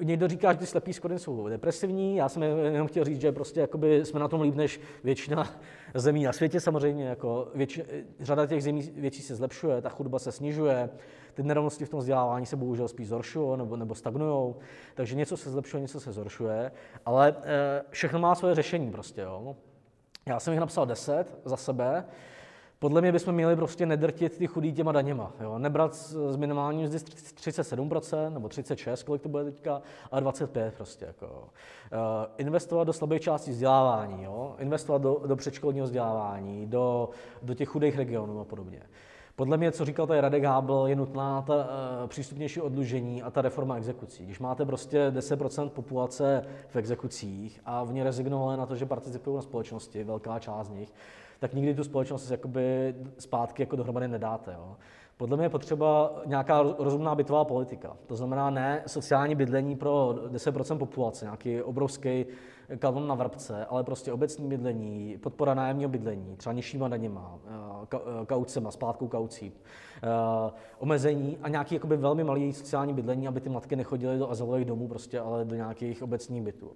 Někdo říká, že ty slepý skody jsou depresivní, já jsem jenom chtěl říct, že prostě jakoby jsme na tom líp než většina zemí na světě samozřejmě. Jako větši, řada těch zemí věcí se zlepšuje, ta chudba se snižuje, ty nerovnosti v tom vzdělávání se bohužel spíš zhoršují nebo, nebo stagnují, takže něco se zlepšuje, něco se zhoršuje, ale e, všechno má svoje řešení prostě. Jo. Já jsem jich napsal 10 za sebe. Podle mě bychom měli prostě nedrtit ty chudý těma daněma. Jo? Nebrat z minimální mzdy 37% nebo 36%, kolik to bude teďka, ale 25% prostě. Jako. Uh, investovat do slabé části vzdělávání, jo? investovat do, do předškolního vzdělávání, do, do těch chudých regionů a podobně. Podle mě, co říkal tady Radek Hábl, je nutná ta uh, přístupnější odlužení a ta reforma exekucí. Když máte prostě 10% populace v exekucích a oni rezignovali na to, že participují na společnosti, velká část z nich, tak nikdy tu společnost jakoby zpátky jako dohromady nedáte. Jo. Podle mě je potřeba nějaká rozumná bytová politika. To znamená ne sociální bydlení pro 10% populace, nějaký obrovský kalon na vrbce, ale prostě obecní bydlení, podpora nájemního bydlení, třeba nižšíma daněma, eh, eh, kaucema, splátkou kaucí, eh, omezení a nějaký jakoby velmi malý sociální bydlení, aby ty matky nechodily do azylových domů, prostě, ale do nějakých obecních bytů.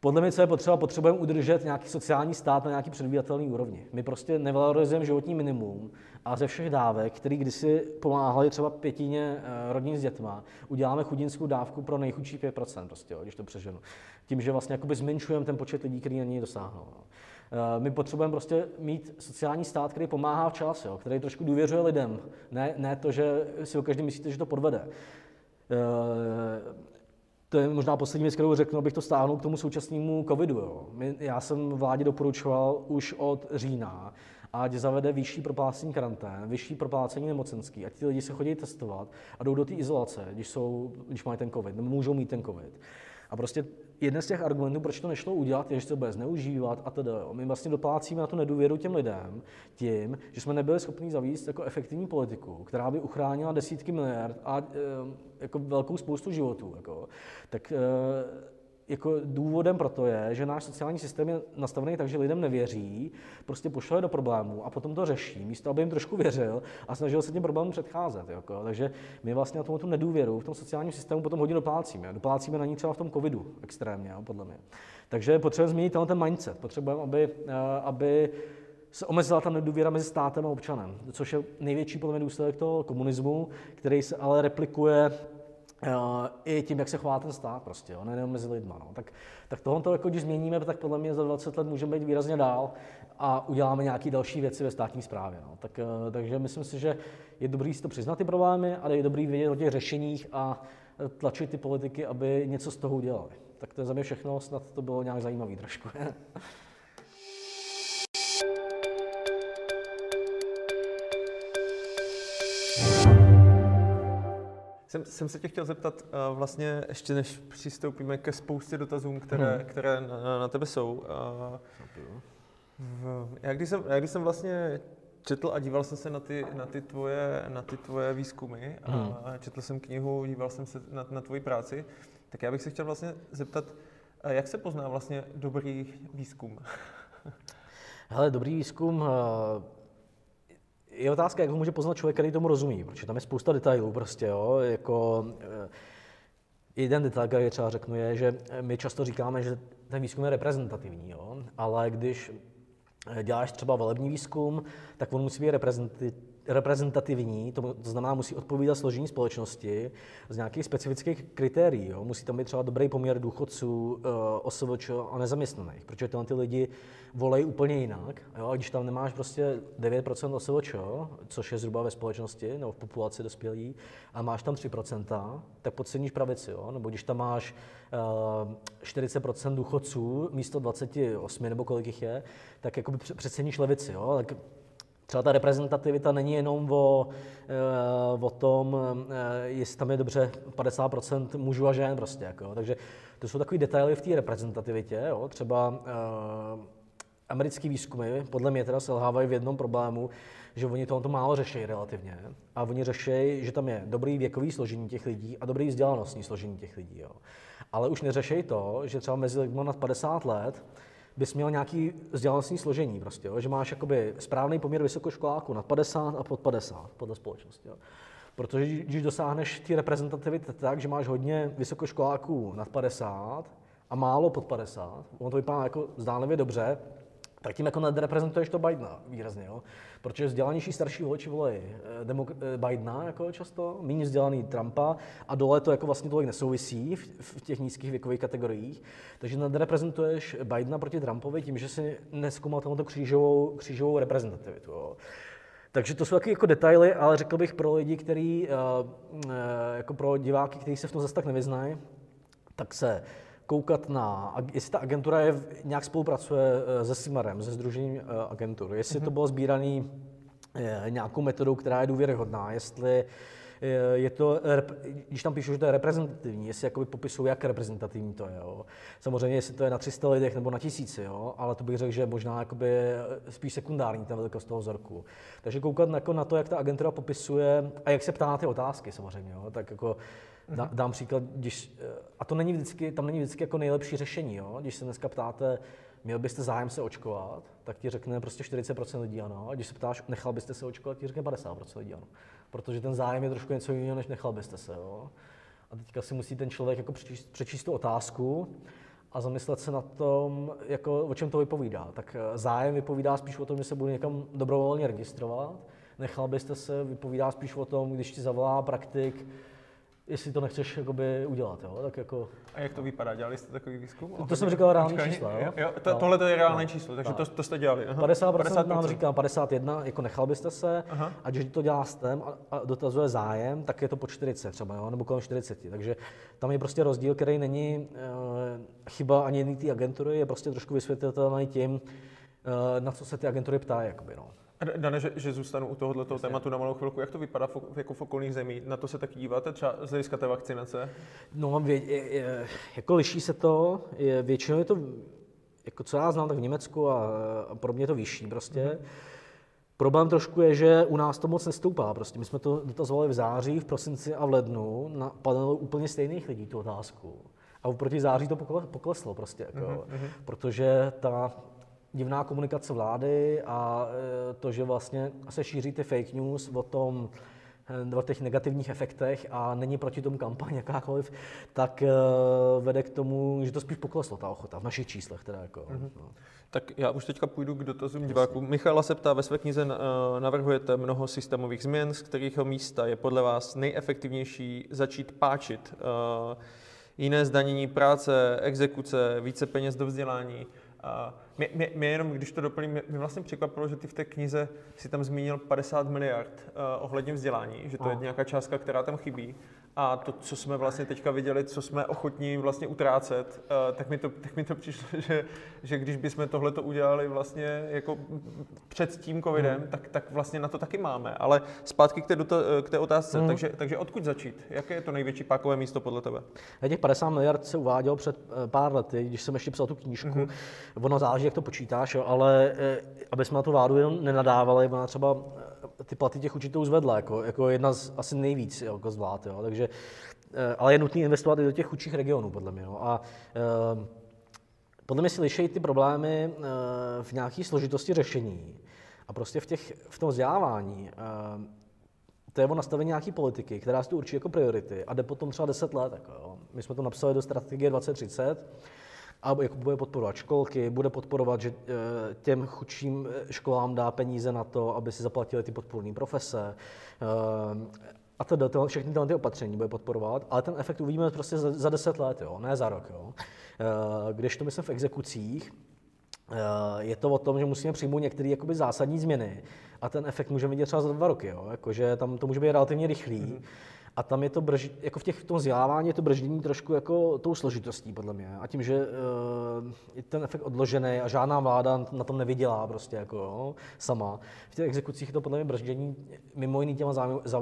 Podle mě, co je potřeba, potřebujeme udržet nějaký sociální stát na nějaký předvídatelný úrovni. My prostě nevalorizujeme životní minimum a ze všech dávek, které kdysi pomáhaly třeba pětině rodin s dětma, uděláme chudinskou dávku pro nejchudší 5%, prostě, jo, když to přeženu. Tím, že vlastně jakoby zmenšujeme ten počet lidí, kteří na něj dosáhnou. No. Eh, my potřebujeme prostě mít sociální stát, který pomáhá včas, jo, který trošku důvěřuje lidem, ne, ne to, že si o každý myslíte, že to podvede. Eh, to je možná poslední věc, kterou řeknu, abych to stáhnul k tomu současnému covidu. Jo. Já jsem vládě doporučoval už od října, ať zavede vyšší proplácení karantén, vyšší proplácení nemocenský, ať ti lidi se chodí testovat a jdou do té izolace, když, jsou, když mají ten covid, nebo můžou mít ten covid. A prostě jeden z těch argumentů, proč to nešlo udělat, je, že to bude zneužívat a tedy. My vlastně doplácíme na tu nedůvěru těm lidem tím, že jsme nebyli schopni zavíst jako efektivní politiku, která by uchránila desítky miliard a e, jako velkou spoustu životů. Jako. Tak e, jako důvodem pro to je, že náš sociální systém je nastavený tak, že lidem nevěří, prostě pošle do problémů a potom to řeší, místo aby jim trošku věřil a snažil se těm problémům předcházet. Jako. Takže my vlastně na tomu tu nedůvěru v tom sociálním systému potom hodně doplácíme. Doplácíme na ní třeba v tom covidu extrémně, jo, podle mě. Takže potřebujeme změnit ten mindset. Potřebujeme, aby, eh, aby se omezila ta nedůvěra mezi státem a občanem, což je největší podle mě důsledek toho komunismu, který se ale replikuje i tím, jak se chová ten stát prostě, jo, nejenom mezi lidma. No. Tak, tak tohle, jako když změníme, tak podle mě za 20 let můžeme být výrazně dál a uděláme nějaké další věci ve státní správě. No. Tak, eh, takže myslím si, že je dobrý si to přiznat ty problémy, ale je dobrý vědět o těch řešeních a tlačit ty politiky, aby něco z toho udělali. Tak to je za mě všechno, snad to bylo nějak zajímavý trošku. Jsem, jsem se tě chtěl zeptat uh, vlastně, ještě než přistoupíme ke spoustě dotazům, které, hmm. které na, na tebe jsou. Uh, v, já, když jsem, já když jsem vlastně četl a díval jsem se na ty, na ty, tvoje, na ty tvoje výzkumy a hmm. četl jsem knihu, díval jsem se na, na tvoji práci, tak já bych se chtěl vlastně zeptat, jak se pozná vlastně dobrý výzkum? Hele, dobrý výzkum, je otázka, jak ho může poznat člověk, který tomu rozumí, protože tam je spousta detailů prostě, jo, jako eh, jeden detail, který třeba řeknu, je, že my často říkáme, že ten výzkum je reprezentativní, jo, ale když děláš třeba volební výzkum, tak on musí být reprezentativní reprezentativní, to, to znamená, musí odpovídat složení společnosti z nějakých specifických kritérií. Jo. Musí tam být třeba dobrý poměr důchodců, uh, OSVČ a nezaměstnaných, protože tyhle ty lidi volejí úplně jinak. Jo. A když tam nemáš prostě 9% OSVČ, což je zhruba ve společnosti nebo v populaci dospělí, a máš tam 3%, tak podceníš pravici. Jo. Nebo když tam máš uh, eh, 40% důchodců místo 28 nebo kolik jich je, tak jakoby přeceníš levici. Jo. Tak Třeba ta reprezentativita není jenom o, eh, o tom, eh, jestli tam je dobře 50% mužů a žen prostě. Jako, takže to jsou takové detaily v té reprezentativitě. Jo. Třeba uh, americký výzkumy podle mě teda selhávají v jednom problému, že oni tohoto málo řeší relativně. A oni řeší, že tam je dobrý věkový složení těch lidí a dobrý vzdělanostní složení těch lidí. Jo. Ale už neřeší to, že třeba mezi lidmi nad 50 let bys měl nějaký vzdělanostní složení, prostě, jo? že máš jakoby správný poměr vysokoškoláků nad 50 a pod 50 podle společnosti. Jo? Protože když dosáhneš ty reprezentativity tak, že máš hodně vysokoškoláků nad 50 a málo pod 50, ono to vypadá jako zdánlivě dobře, tak tím jako nadreprezentuješ to Bidena výrazně, jo? protože vzdělanější starší voliči volají eh, demok- eh, Bidena jako často, méně vzdělaný Trumpa a dole to jako vlastně tolik nesouvisí v, v těch nízkých věkových kategoriích. Takže nadreprezentuješ Bidena proti Trumpovi tím, že si neskoumal tomuto křížovou, křížovou reprezentativitu. Jo? Takže to jsou taky jako detaily, ale řekl bych pro lidi, který, uh, jako pro diváky, kteří se v tom zase tak nevyznají, tak se koukat na, jestli ta agentura je, nějak spolupracuje eh, se SIMARem, se Združením eh, agentur, jestli mm-hmm. to bylo sbírané eh, nějakou metodou, která je důvěryhodná, jestli je to, když tam píšu, že to je reprezentativní, jestli jakoby popisují, jak reprezentativní to je. Jo. Samozřejmě, jestli to je na 300 lidech nebo na tisíci, jo, ale to bych řekl, že možná jakoby spíš sekundární ta velikost toho vzorku. Takže koukat jako na to, jak ta agentura popisuje a jak se ptá na ty otázky samozřejmě, jo, tak jako Dá, dám příklad, když, a to není vždycky, tam není vždycky jako nejlepší řešení. Jo? Když se dneska ptáte, měl byste zájem se očkovat, tak ti řekne prostě 40% lidí ano. A když se ptáš, nechal byste se očkovat, ti řekne 50% lidí ano. Protože ten zájem je trošku něco jiného, než nechal byste se. Jo? A teďka si musí ten člověk jako přečíst, přečíst tu otázku a zamyslet se na tom, jako, o čem to vypovídá. Tak eh, zájem vypovídá spíš o tom, že se bude někam dobrovolně registrovat. Nechal byste se, vypovídá spíš o tom, když ti zavolá praktik, jestli to nechceš jakoby udělat, jo? tak jako... A jak to vypadá? Dělali jste takový výzkum? To, to jsem říkal reálné čísla, jo? jo to, no. Tohle to je reálné no. číslo, takže no. to, to jste dělali. Aha. 50%, 50% nám říká 51, jako nechal byste se, Aha. a když to dělá STEM a, a dotazuje zájem, tak je to po 40 třeba, jo? nebo kolem 40. Takže tam je prostě rozdíl, který není e, chyba ani jedné té agentury, je prostě trošku vysvětlitelný tím, e, na co se ty agentury ptají. Jakoby, no. Dane, že, že zůstanu u tohoto tématu na malou chvilku. Jak to vypadá v, jako v okolních zemí? Na to se taky díváte třeba z hlediska té vakcinace? No, vě, jako liší se to. Je, většinou je to, jako co já znám, tak v Německu a, a podobně je to vyšší prostě. Mm-hmm. Problém trošku je, že u nás to moc nestoupá. Prostě my jsme to dotazovali v září, v prosinci a v lednu na panelu úplně stejných lidí tu otázku. A proti září to pokleslo prostě, jako, mm-hmm. protože ta divná komunikace vlády a e, to, že vlastně se šíří ty fake news o tom, e, o těch negativních efektech a není proti tomu kampaň jakákoliv, tak e, vede k tomu, že to spíš pokleslo, ta ochota, v našich číslech teda. Jako, mm-hmm. no. Tak já už teďka půjdu k dotazům diváků. Michala se ptá, ve své knize navrhujete mnoho systémových změn, z kterých místa je podle vás nejefektivnější začít páčit. Jiné zdanění práce, exekuce, více peněz do vzdělání. Mě, mě, mě jenom, když to doplním, mě, mě vlastně překvapilo, že ty v té knize si tam zmínil 50 miliard uh, ohledně vzdělání, že to a. je nějaká částka, která tam chybí a to, co jsme vlastně teďka viděli, co jsme ochotní vlastně utrácet, eh, tak mi to, tak mi to přišlo, že, že když bychom tohle to udělali vlastně jako před tím covidem, hmm. tak, tak vlastně na to taky máme. Ale zpátky k té, k té otázce, hmm. takže, takže odkud začít? Jaké je to největší pákové místo podle tebe? Já těch 50 miliard se uváděl před eh, pár lety, když jsem ještě psal tu knížku. Hmm. Ono záleží, jak to počítáš, jo, ale eh, aby jsme na tu vládu jenom nenadávali, ona třeba ty platy těch učitelů zvedla, jako, jako jedna z asi nejvíc jako z vlád, jo. takže, eh, ale je nutné investovat i do těch chudších regionů, podle mě. Jo. A podle mě si liší ty problémy v nějaké složitosti řešení a prostě v, těch, v tom vzdělávání. To je o nastavení nějaké politiky, která si to určí jako priority a jde potom třeba 10 let. Jako, jo. My jsme to napsali do strategie 2030 a jako bude podporovat školky, bude podporovat, že eh, těm chudším eh, školám dá peníze na to, aby si zaplatili ty podpůrné profese. Eh, a to, všechny tyhle ty opatření bude podporovat, ale ten efekt uvidíme prostě za, za 10 let, jo, ne za rok. Jo. Když to myslím v exekucích, je to o tom, že musíme přijmout některé jakoby zásadní změny a ten efekt můžeme vidět třeba za dva roky. Jo. Jakože tam to může být relativně rychlý. Mm-hmm. A tam je to brž, jako v, těch, v tom vzdělávání je to brždění trošku jako tou složitostí, podle mě. A tím, že uh, je ten efekt odložený a žádná vláda na tom nevydělá prostě jako jo, sama. V těch exekucích je to podle mě brždění mimo jiný těma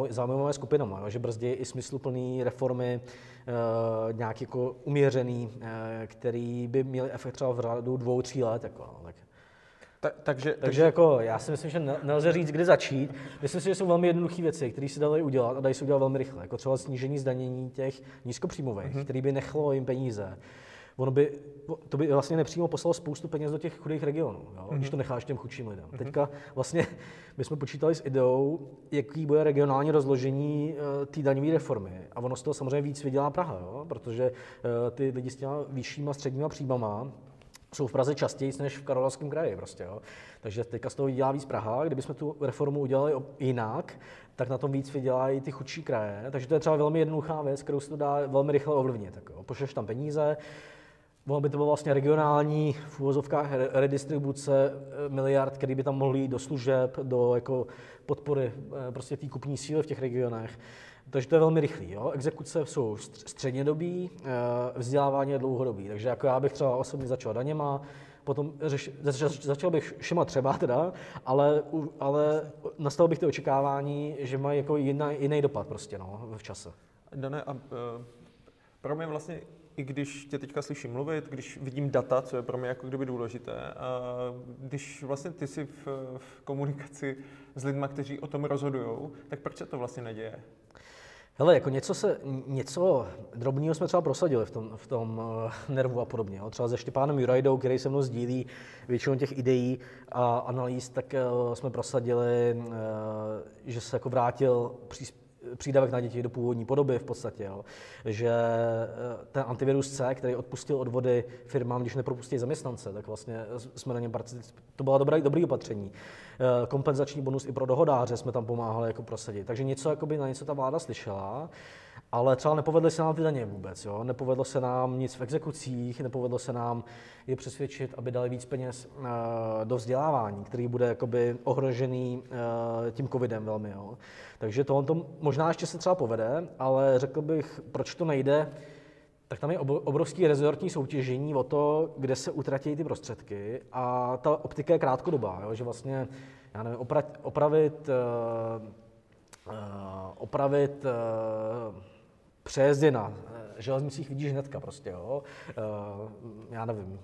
zájmovými skupinami, jo, že brzdí i smysluplné reformy, uh, nějak jako uměřený, uh, který by měly efekt třeba v řádu dvou, tří let. Jako, no, tak. Ta, takže, takže, takže jako já si myslím, že nelze říct, kdy začít. Myslím si, že jsou velmi jednoduché věci, které se daly udělat a dají se udělat velmi rychle. Jako třeba snížení zdanění těch nízkopříjmových, mm-hmm. který by nechlo jim peníze. Ono by, to by vlastně nepřímo poslalo spoustu peněz do těch chudých regionů, jo, mm-hmm. když to necháš těm chudším lidem. Mm-hmm. Teďka vlastně my jsme počítali s ideou, jaký bude regionální rozložení uh, té daňové reformy. A ono z toho samozřejmě víc vydělá Praha, jo, protože uh, ty lidi s těma vyššíma středníma příjmama jsou v Praze častěji než v Karlovarském kraji. Prostě, jo. Takže teďka z toho vydělá víc Praha. Kdybychom tu reformu udělali jinak, tak na tom víc vydělají ty chudší kraje. Takže to je třeba velmi jednoduchá věc, kterou se to dá velmi rychle ovlivnit. Tak, jo. Pošleš tam peníze, Mohlo by to bylo vlastně regionální v úvozovkách redistribuce eh, miliard, který by tam mohly jít do služeb, do jako podpory eh, prostě té kupní síly v těch regionech. Takže to je velmi rychlý. Jo? Exekuce jsou střednědobí, eh, vzdělávání je dlouhodobý. Takže jako já bych třeba osobně začal daněma, potom řeš, začal bych všema třeba teda, ale, ale nastavil bych ty očekávání, že mají jako jiný, jiný dopad prostě no, v čase. Dane, a uh, pro mě vlastně i když tě teďka slyším mluvit, když vidím data, co je pro mě jako kdyby důležité, a když vlastně ty jsi v, v komunikaci s lidmi, kteří o tom rozhodují, tak proč se to vlastně neděje? Hele, jako něco, se, něco drobného jsme třeba prosadili v tom, v tom uh, nervu a podobně. Jo. Třeba se Štěpánem Jurajdou, který se mnou sdílí většinu těch ideí a analýz, tak uh, jsme prosadili, uh, že se jako vrátil příspěvek přídavek na děti do původní podoby v podstatě. Jo. Že eh, ten antivirus C, který odpustil odvody firmám, když nepropustí zaměstnance, tak vlastně jsme na něm To byla dobré, dobrý opatření. Eh, kompenzační bonus i pro dohodáře jsme tam pomáhali jako prosadit. Takže něco, jakoby na něco ta vláda slyšela. Ale třeba nepovedly se nám ty daně vůbec. Jo? Nepovedlo se nám nic v exekucích, nepovedlo se nám je přesvědčit, aby dali víc peněz uh, do vzdělávání, který bude jakoby ohrožený uh, tím covidem velmi. Jo? Takže tohle to možná ještě se třeba povede, ale řekl bych, proč to nejde, tak tam je obrovský rezortní soutěžení o to, kde se utratí ty prostředky a ta optika je krátkodobá, jo? že vlastně, já nevím, opravit, uh, opravit přejezdy na eh, železnicích vidíš hnedka prostě, jo. Eh, já nevím,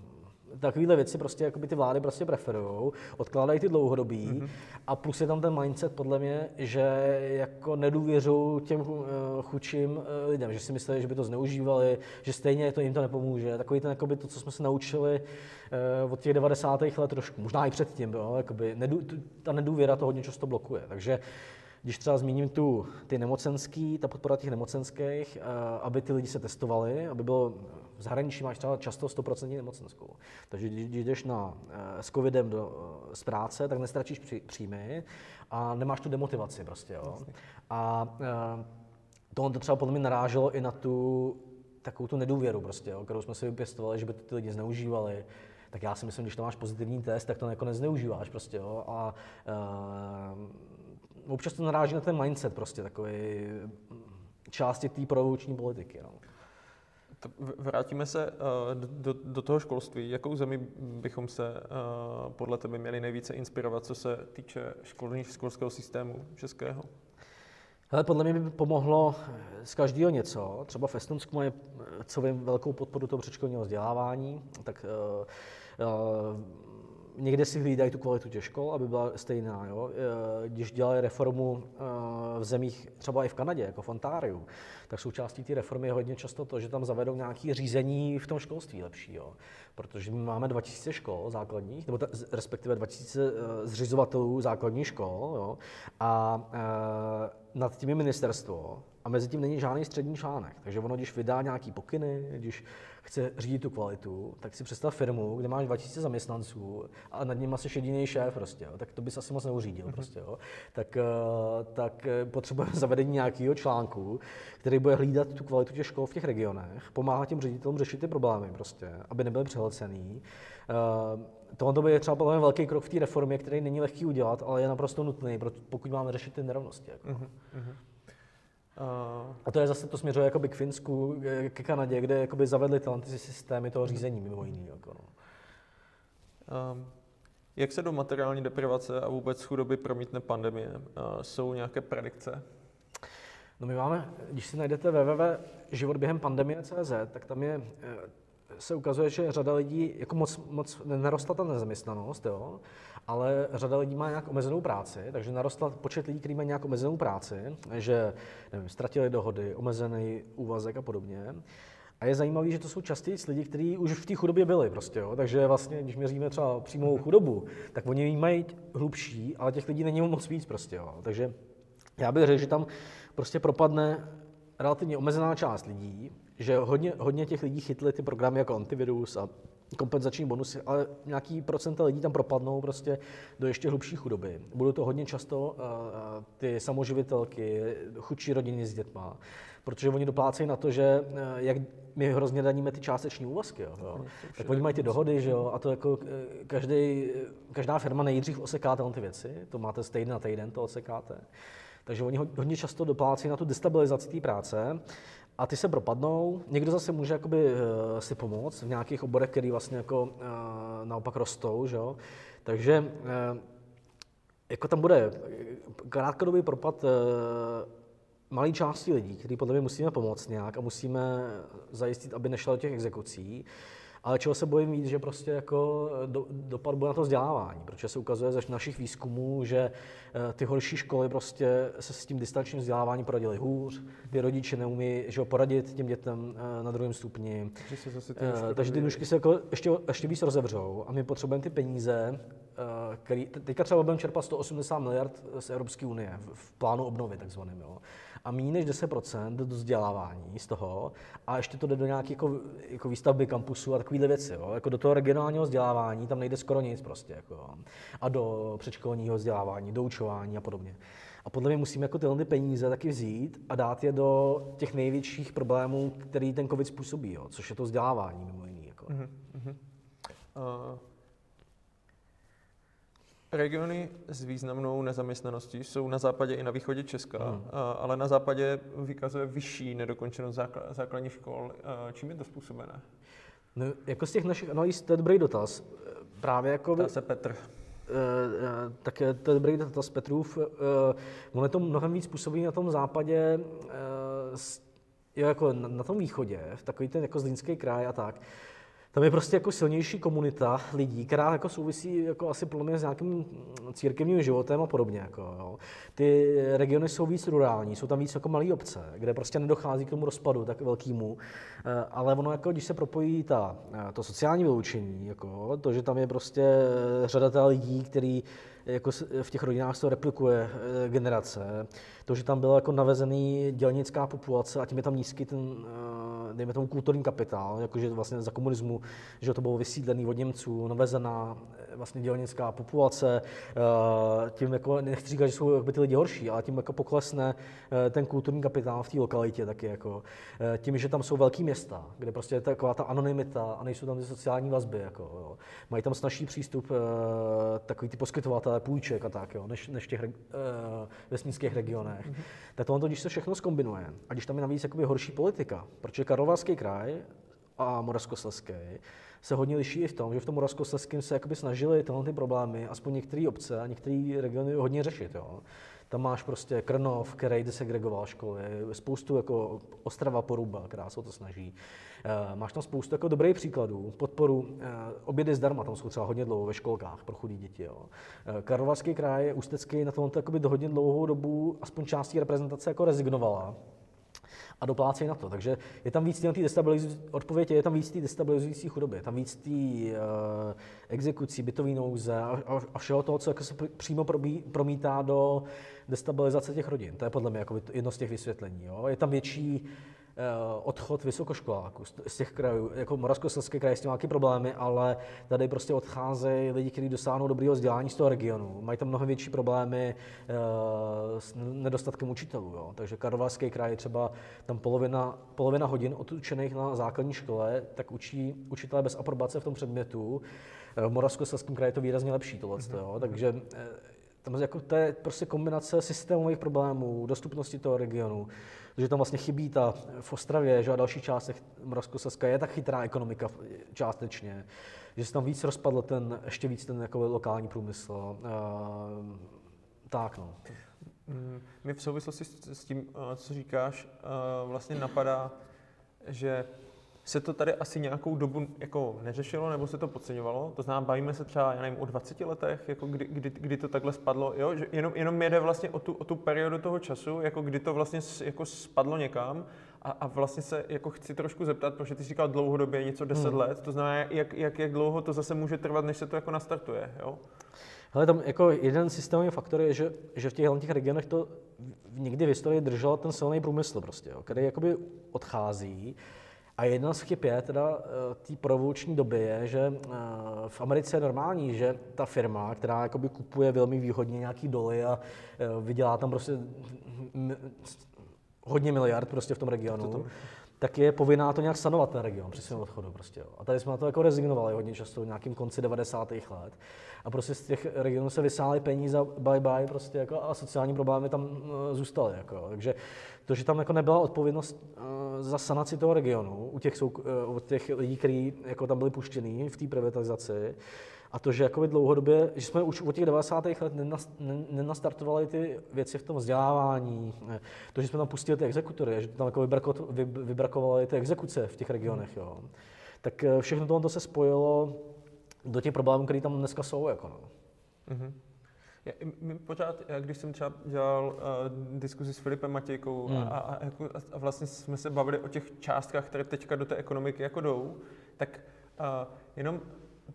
takovéhle věci prostě jako by ty vlády prostě preferují, odkládají ty dlouhodobí mm-hmm. a plus je tam ten mindset podle mě, že jako nedůvěřují těm uh, chudším uh, lidem, že si myslí, že by to zneužívali, že stejně to jim to nepomůže. Takový ten, jakoby to, co jsme se naučili uh, od těch 90. let trošku, možná i předtím, jo, jakoby nedů, ta nedůvěra to hodně často blokuje. Takže když třeba zmíním tu, ty nemocenský, ta podpora těch nemocenských, eh, aby ty lidi se testovali, aby bylo v zahraničí máš třeba často 100% nemocenskou. Takže když jdeš na, eh, s covidem do, eh, z práce, tak nestračíš příjmy a nemáš tu demotivaci prostě. Jo. A to on to třeba podle mě naráželo i na tu takovou tu nedůvěru prostě, jo, kterou jsme si vypěstovali, že by to ty lidi zneužívali, tak já si myslím, když to máš pozitivní test, tak to jako nezneužíváš prostě, jo. A občas to naráží na ten mindset prostě takový části té prorouční politiky. No. Vrátíme se uh, do, do toho školství. Jakou zemi bychom se uh, podle tebe měli nejvíce inspirovat, co se týče školní, školského systému českého? Hele, podle mě by pomohlo z každého něco. Třeba v Estonsku mají, co vím, velkou podporu toho předškolního vzdělávání, tak uh, uh, někde si hlídají tu kvalitu těch škol, aby byla stejná. Jo? E, když dělali reformu e, v zemích, třeba i v Kanadě, jako v Ontáriu, tak součástí té reformy je hodně často to, že tam zavedou nějaké řízení v tom školství lepší. Jo? Protože my máme 2000 škol základních, nebo respektive 2000 e, zřizovatelů základních škol jo? a nad tím je ministerstvo a mezi tím není žádný střední článek. Takže ono, když vydá nějaký pokyny, když chce řídit tu kvalitu, tak si představ firmu, kde máš 2000 zaměstnanců a nad ním asi jediný šéf prostě, jo. tak to bys asi moc neuřídil mm-hmm. prostě, jo. Tak, eh, tak eh, potřebujeme zavedení nějakého článku, který bude hlídat tu kvalitu těch škol v těch regionech, pomáhat těm ředitelům řešit ty problémy prostě, aby nebyly přehlcený. Eh, tohle by je třeba podle velký krok v té reformě, který není lehký udělat, ale je naprosto nutný, pokud máme řešit ty nerovnosti. Jako. Mm-hmm. A to je zase, to směřuje jakoby k Finsku, ke Kanadě, kde jakoby zavedli ty systémy toho řízení mimo jiný. Jako no. um, jak se do materiální deprivace a vůbec chudoby promítne pandemie? Uh, jsou nějaké predikce? No my máme, když si najdete www během pandemie.cz, tak tam je eh, se ukazuje, že řada lidí, jako moc, moc nerostla ta nezaměstnanost, jo, ale řada lidí má nějak omezenou práci, takže narostla počet lidí, kteří mají nějak omezenou práci, že nevím, ztratili dohody, omezený úvazek a podobně. A je zajímavé, že to jsou častěji lidi, kteří už v té chudobě byli. Prostě, jo. Takže vlastně, když měříme třeba přímou chudobu, tak oni ji mají hlubší, ale těch lidí není moc víc. Prostě, jo. Takže já bych řekl, že tam prostě propadne relativně omezená část lidí, že hodně, hodně těch lidí chytli ty programy jako antivirus a kompenzační bonusy, ale nějaký procenta lidí tam propadnou prostě do ještě hlubší chudoby. Budou to hodně často uh, ty samoživitelky, chudší rodiny s dětma, protože oni doplácejí na to, že uh, jak my hrozně daníme ty částeční úvazky, jo, jo. tak oni mají ty dohody, že jo, a to jako každý, každá firma nejdřív oseká ty věci, to máte z týden na týden, to osekáte. Takže oni hodně často doplácí na tu destabilizaci té práce a ty se propadnou. Někdo zase může jakoby, uh, si pomoct v nějakých oborech, které vlastně jako, uh, naopak rostou. Že jo? Takže uh, jako tam bude krátkodobý propad malé části lidí, který podle mě musíme pomoct nějak a musíme zajistit, aby nešlo do těch exekucí. Ale čeho se bojím víc, že prostě jako do, dopad bude na to vzdělávání, protože se ukazuje ze našich výzkumů, že eh, ty horší školy prostě se s tím distančním vzděláváním poradili hůř, ty rodiče neumí že ho, poradit těm dětem eh, na druhém stupni. Takže, se zase ty uh, takže ty nůžky se jako ještě, ještě víc rozevřou a my potřebujeme ty peníze, který, teďka třeba budeme čerpat 180 miliard z Evropské unie v plánu obnovy takzvaným, jo. A méně než 10% do vzdělávání z toho a ještě to jde do nějaké jako, jako výstavby kampusu a takovéhle věci, jo. Jako do toho regionálního vzdělávání tam nejde skoro nic prostě, jako, a do předškolního vzdělávání, do učování a podobně. A podle mě musíme jako tyhle ty peníze taky vzít a dát je do těch největších problémů, který ten COVID způsobí, jo, což je to vzdělávání mimo jiný. Jako. Uh-huh. Uh, Regiony s významnou nezaměstnaností jsou na západě i na východě Česka, hmm. ale na západě vykazuje vyšší nedokončenost základních škol. Čím je to způsobené? No, jako z těch našich analýz, to je dobrý dotaz. Právě jako... Ptá se Petr. Uh, tak to je dobrý dotaz Petrův. Uh, ono je to mnohem víc působí na tom západě, uh, jo, jako na, na tom východě, v takový ten jako Zlínský kraj a tak tam je prostě jako silnější komunita lidí, která jako souvisí jako asi mě s nějakým církevním životem a podobně. Jako, jo. Ty regiony jsou víc rurální, jsou tam víc jako malé obce, kde prostě nedochází k tomu rozpadu tak velkému, eh, ale ono jako, když se propojí ta, eh, to sociální vyloučení, jako, to, že tam je prostě řadatel lidí, který jako v těch rodinách se replikuje eh, generace, to, že tam byla jako navezený dělnická populace a tím je tam nízký ten dejme tomu kulturní kapitál, jakože vlastně za komunismu, že to bylo vysídlený od Němců, navezená eh, vlastně dělnická populace, eh, tím jako, nechci říkat, že jsou ty lidi horší, ale tím jako poklesne eh, ten kulturní kapitál v té lokalitě taky jako, tím, že tam jsou velké města, kde prostě je taková ta anonymita a nejsou tam ty sociální vazby, jako, jo. mají tam snažší přístup takový ty poskytovatelé půjček a tak, jo, než, než v těch vesnických regionech. Mm-hmm. Tak tohle, když se všechno skombinuje a když tam je navíc jakoby horší politika, protože Karol Karlovarský kraj a Moravskoslezský se hodně liší i v tom, že v tom Moravskoslezském se jakoby snažili tyhle ty problémy, aspoň některé obce a některé regiony hodně řešit. Jo. Tam máš prostě Krnov, který desegregoval školy, spoustu jako Ostrava Poruba, která se o to snaží. Eh, máš tam spoustu jako dobrých příkladů, podporu, eh, obědy zdarma, tam jsou třeba hodně dlouho ve školkách pro chudí děti. Jo. Eh, Karlovarský kraj, Ústecký na tomto hodně dlouhou dobu, aspoň částí reprezentace jako rezignovala a doplácejí na to. Takže je tam víc té destabilizující, odpověď je, je tam víc té destabilizující chudoby, je tam víc té uh, exekucí, bytový nouze a, a, a všeho toho, co jako se přímo probí, promítá do destabilizace těch rodin. To je podle mě jako jedno z těch vysvětlení. Jo? Je tam větší odchod vysokoškoláků z těch krajů, jako Moravskoslezské kraje s tím nějaké problémy, ale tady prostě odcházejí lidi, kteří dosáhnou dobrého vzdělání z toho regionu. Mají tam mnohem větší problémy eh, s nedostatkem učitelů. Jo. Takže Karlovarský kraj třeba tam polovina, polovina hodin odučených na základní škole, tak učí učitelé bez aprobace v tom předmětu. Eh, v Moravskoslezském kraji je to výrazně lepší tohle. Mm-hmm. Jo. Takže tam jako to je prostě kombinace systémových problémů, dostupnosti toho regionu, že tam vlastně chybí ta v Ostravě, že a dalších částech Moravskoslezska je tak chytrá ekonomika částečně, že se tam víc rozpadl ten, ještě víc ten jako lokální průmysl. Uh, tak no. Mm, mi v souvislosti s tím, eh, co říkáš, eh, vlastně napadá, že se to tady asi nějakou dobu jako neřešilo nebo se to podceňovalo. To znamená, bavíme se třeba, já nevím, o 20 letech, jako kdy, kdy, kdy to takhle spadlo. Jo? Že jenom, jenom jde vlastně o tu, o tu periodu toho času, jako kdy to vlastně jako spadlo někam a, a vlastně se jako chci trošku zeptat, protože ty jsi říkal dlouhodobě něco 10 hmm. let, to znamená, jak, jak, jak dlouho to zase může trvat, než se to jako nastartuje. Jo? Ale tam jako jeden systémový faktor je, že, že v těch těch regionech to někdy v historii držel ten silný průmysl prostě, jo, který jakoby odchází a jedna z chyb je teda eh, té provoluční doby je, že eh, v Americe je normální, že ta firma, která jakoby kupuje velmi výhodně nějaký doly a eh, vydělá tam prostě hodně miliard prostě v tom regionu, to to tak je povinná to nějak sanovat ten region při svém odchodu. Prostě, jo. A tady jsme na to jako rezignovali hodně často v nějakým konci 90. let. A prostě z těch regionů se vysály peníze bye bye prostě jako a sociální problémy tam uh, zůstaly. Jako, takže to, že tam jako nebyla odpovědnost uh, za sanaci toho regionu u těch, uh, od těch lidí, kteří jako tam byli puštění v té privatizaci, a to, že jakoby dlouhodobě, že jsme už od těch 90. let nenastartovali ty věci v tom vzdělávání, to, že jsme tam pustili ty exekutory, že tam jako vybrakovali ty exekuce v těch regionech, jo. tak eh, všechno tohle se spojilo do těch problémů, které tam dneska jsou. Jako no. Mm-hmm. Já, my pořád, já, když jsem třeba dělal uh, diskuzi s Filipem Matějkou hmm. a, a, jako, a vlastně jsme se bavili o těch částkách, které teďka do té ekonomiky jako jdou, tak uh, jenom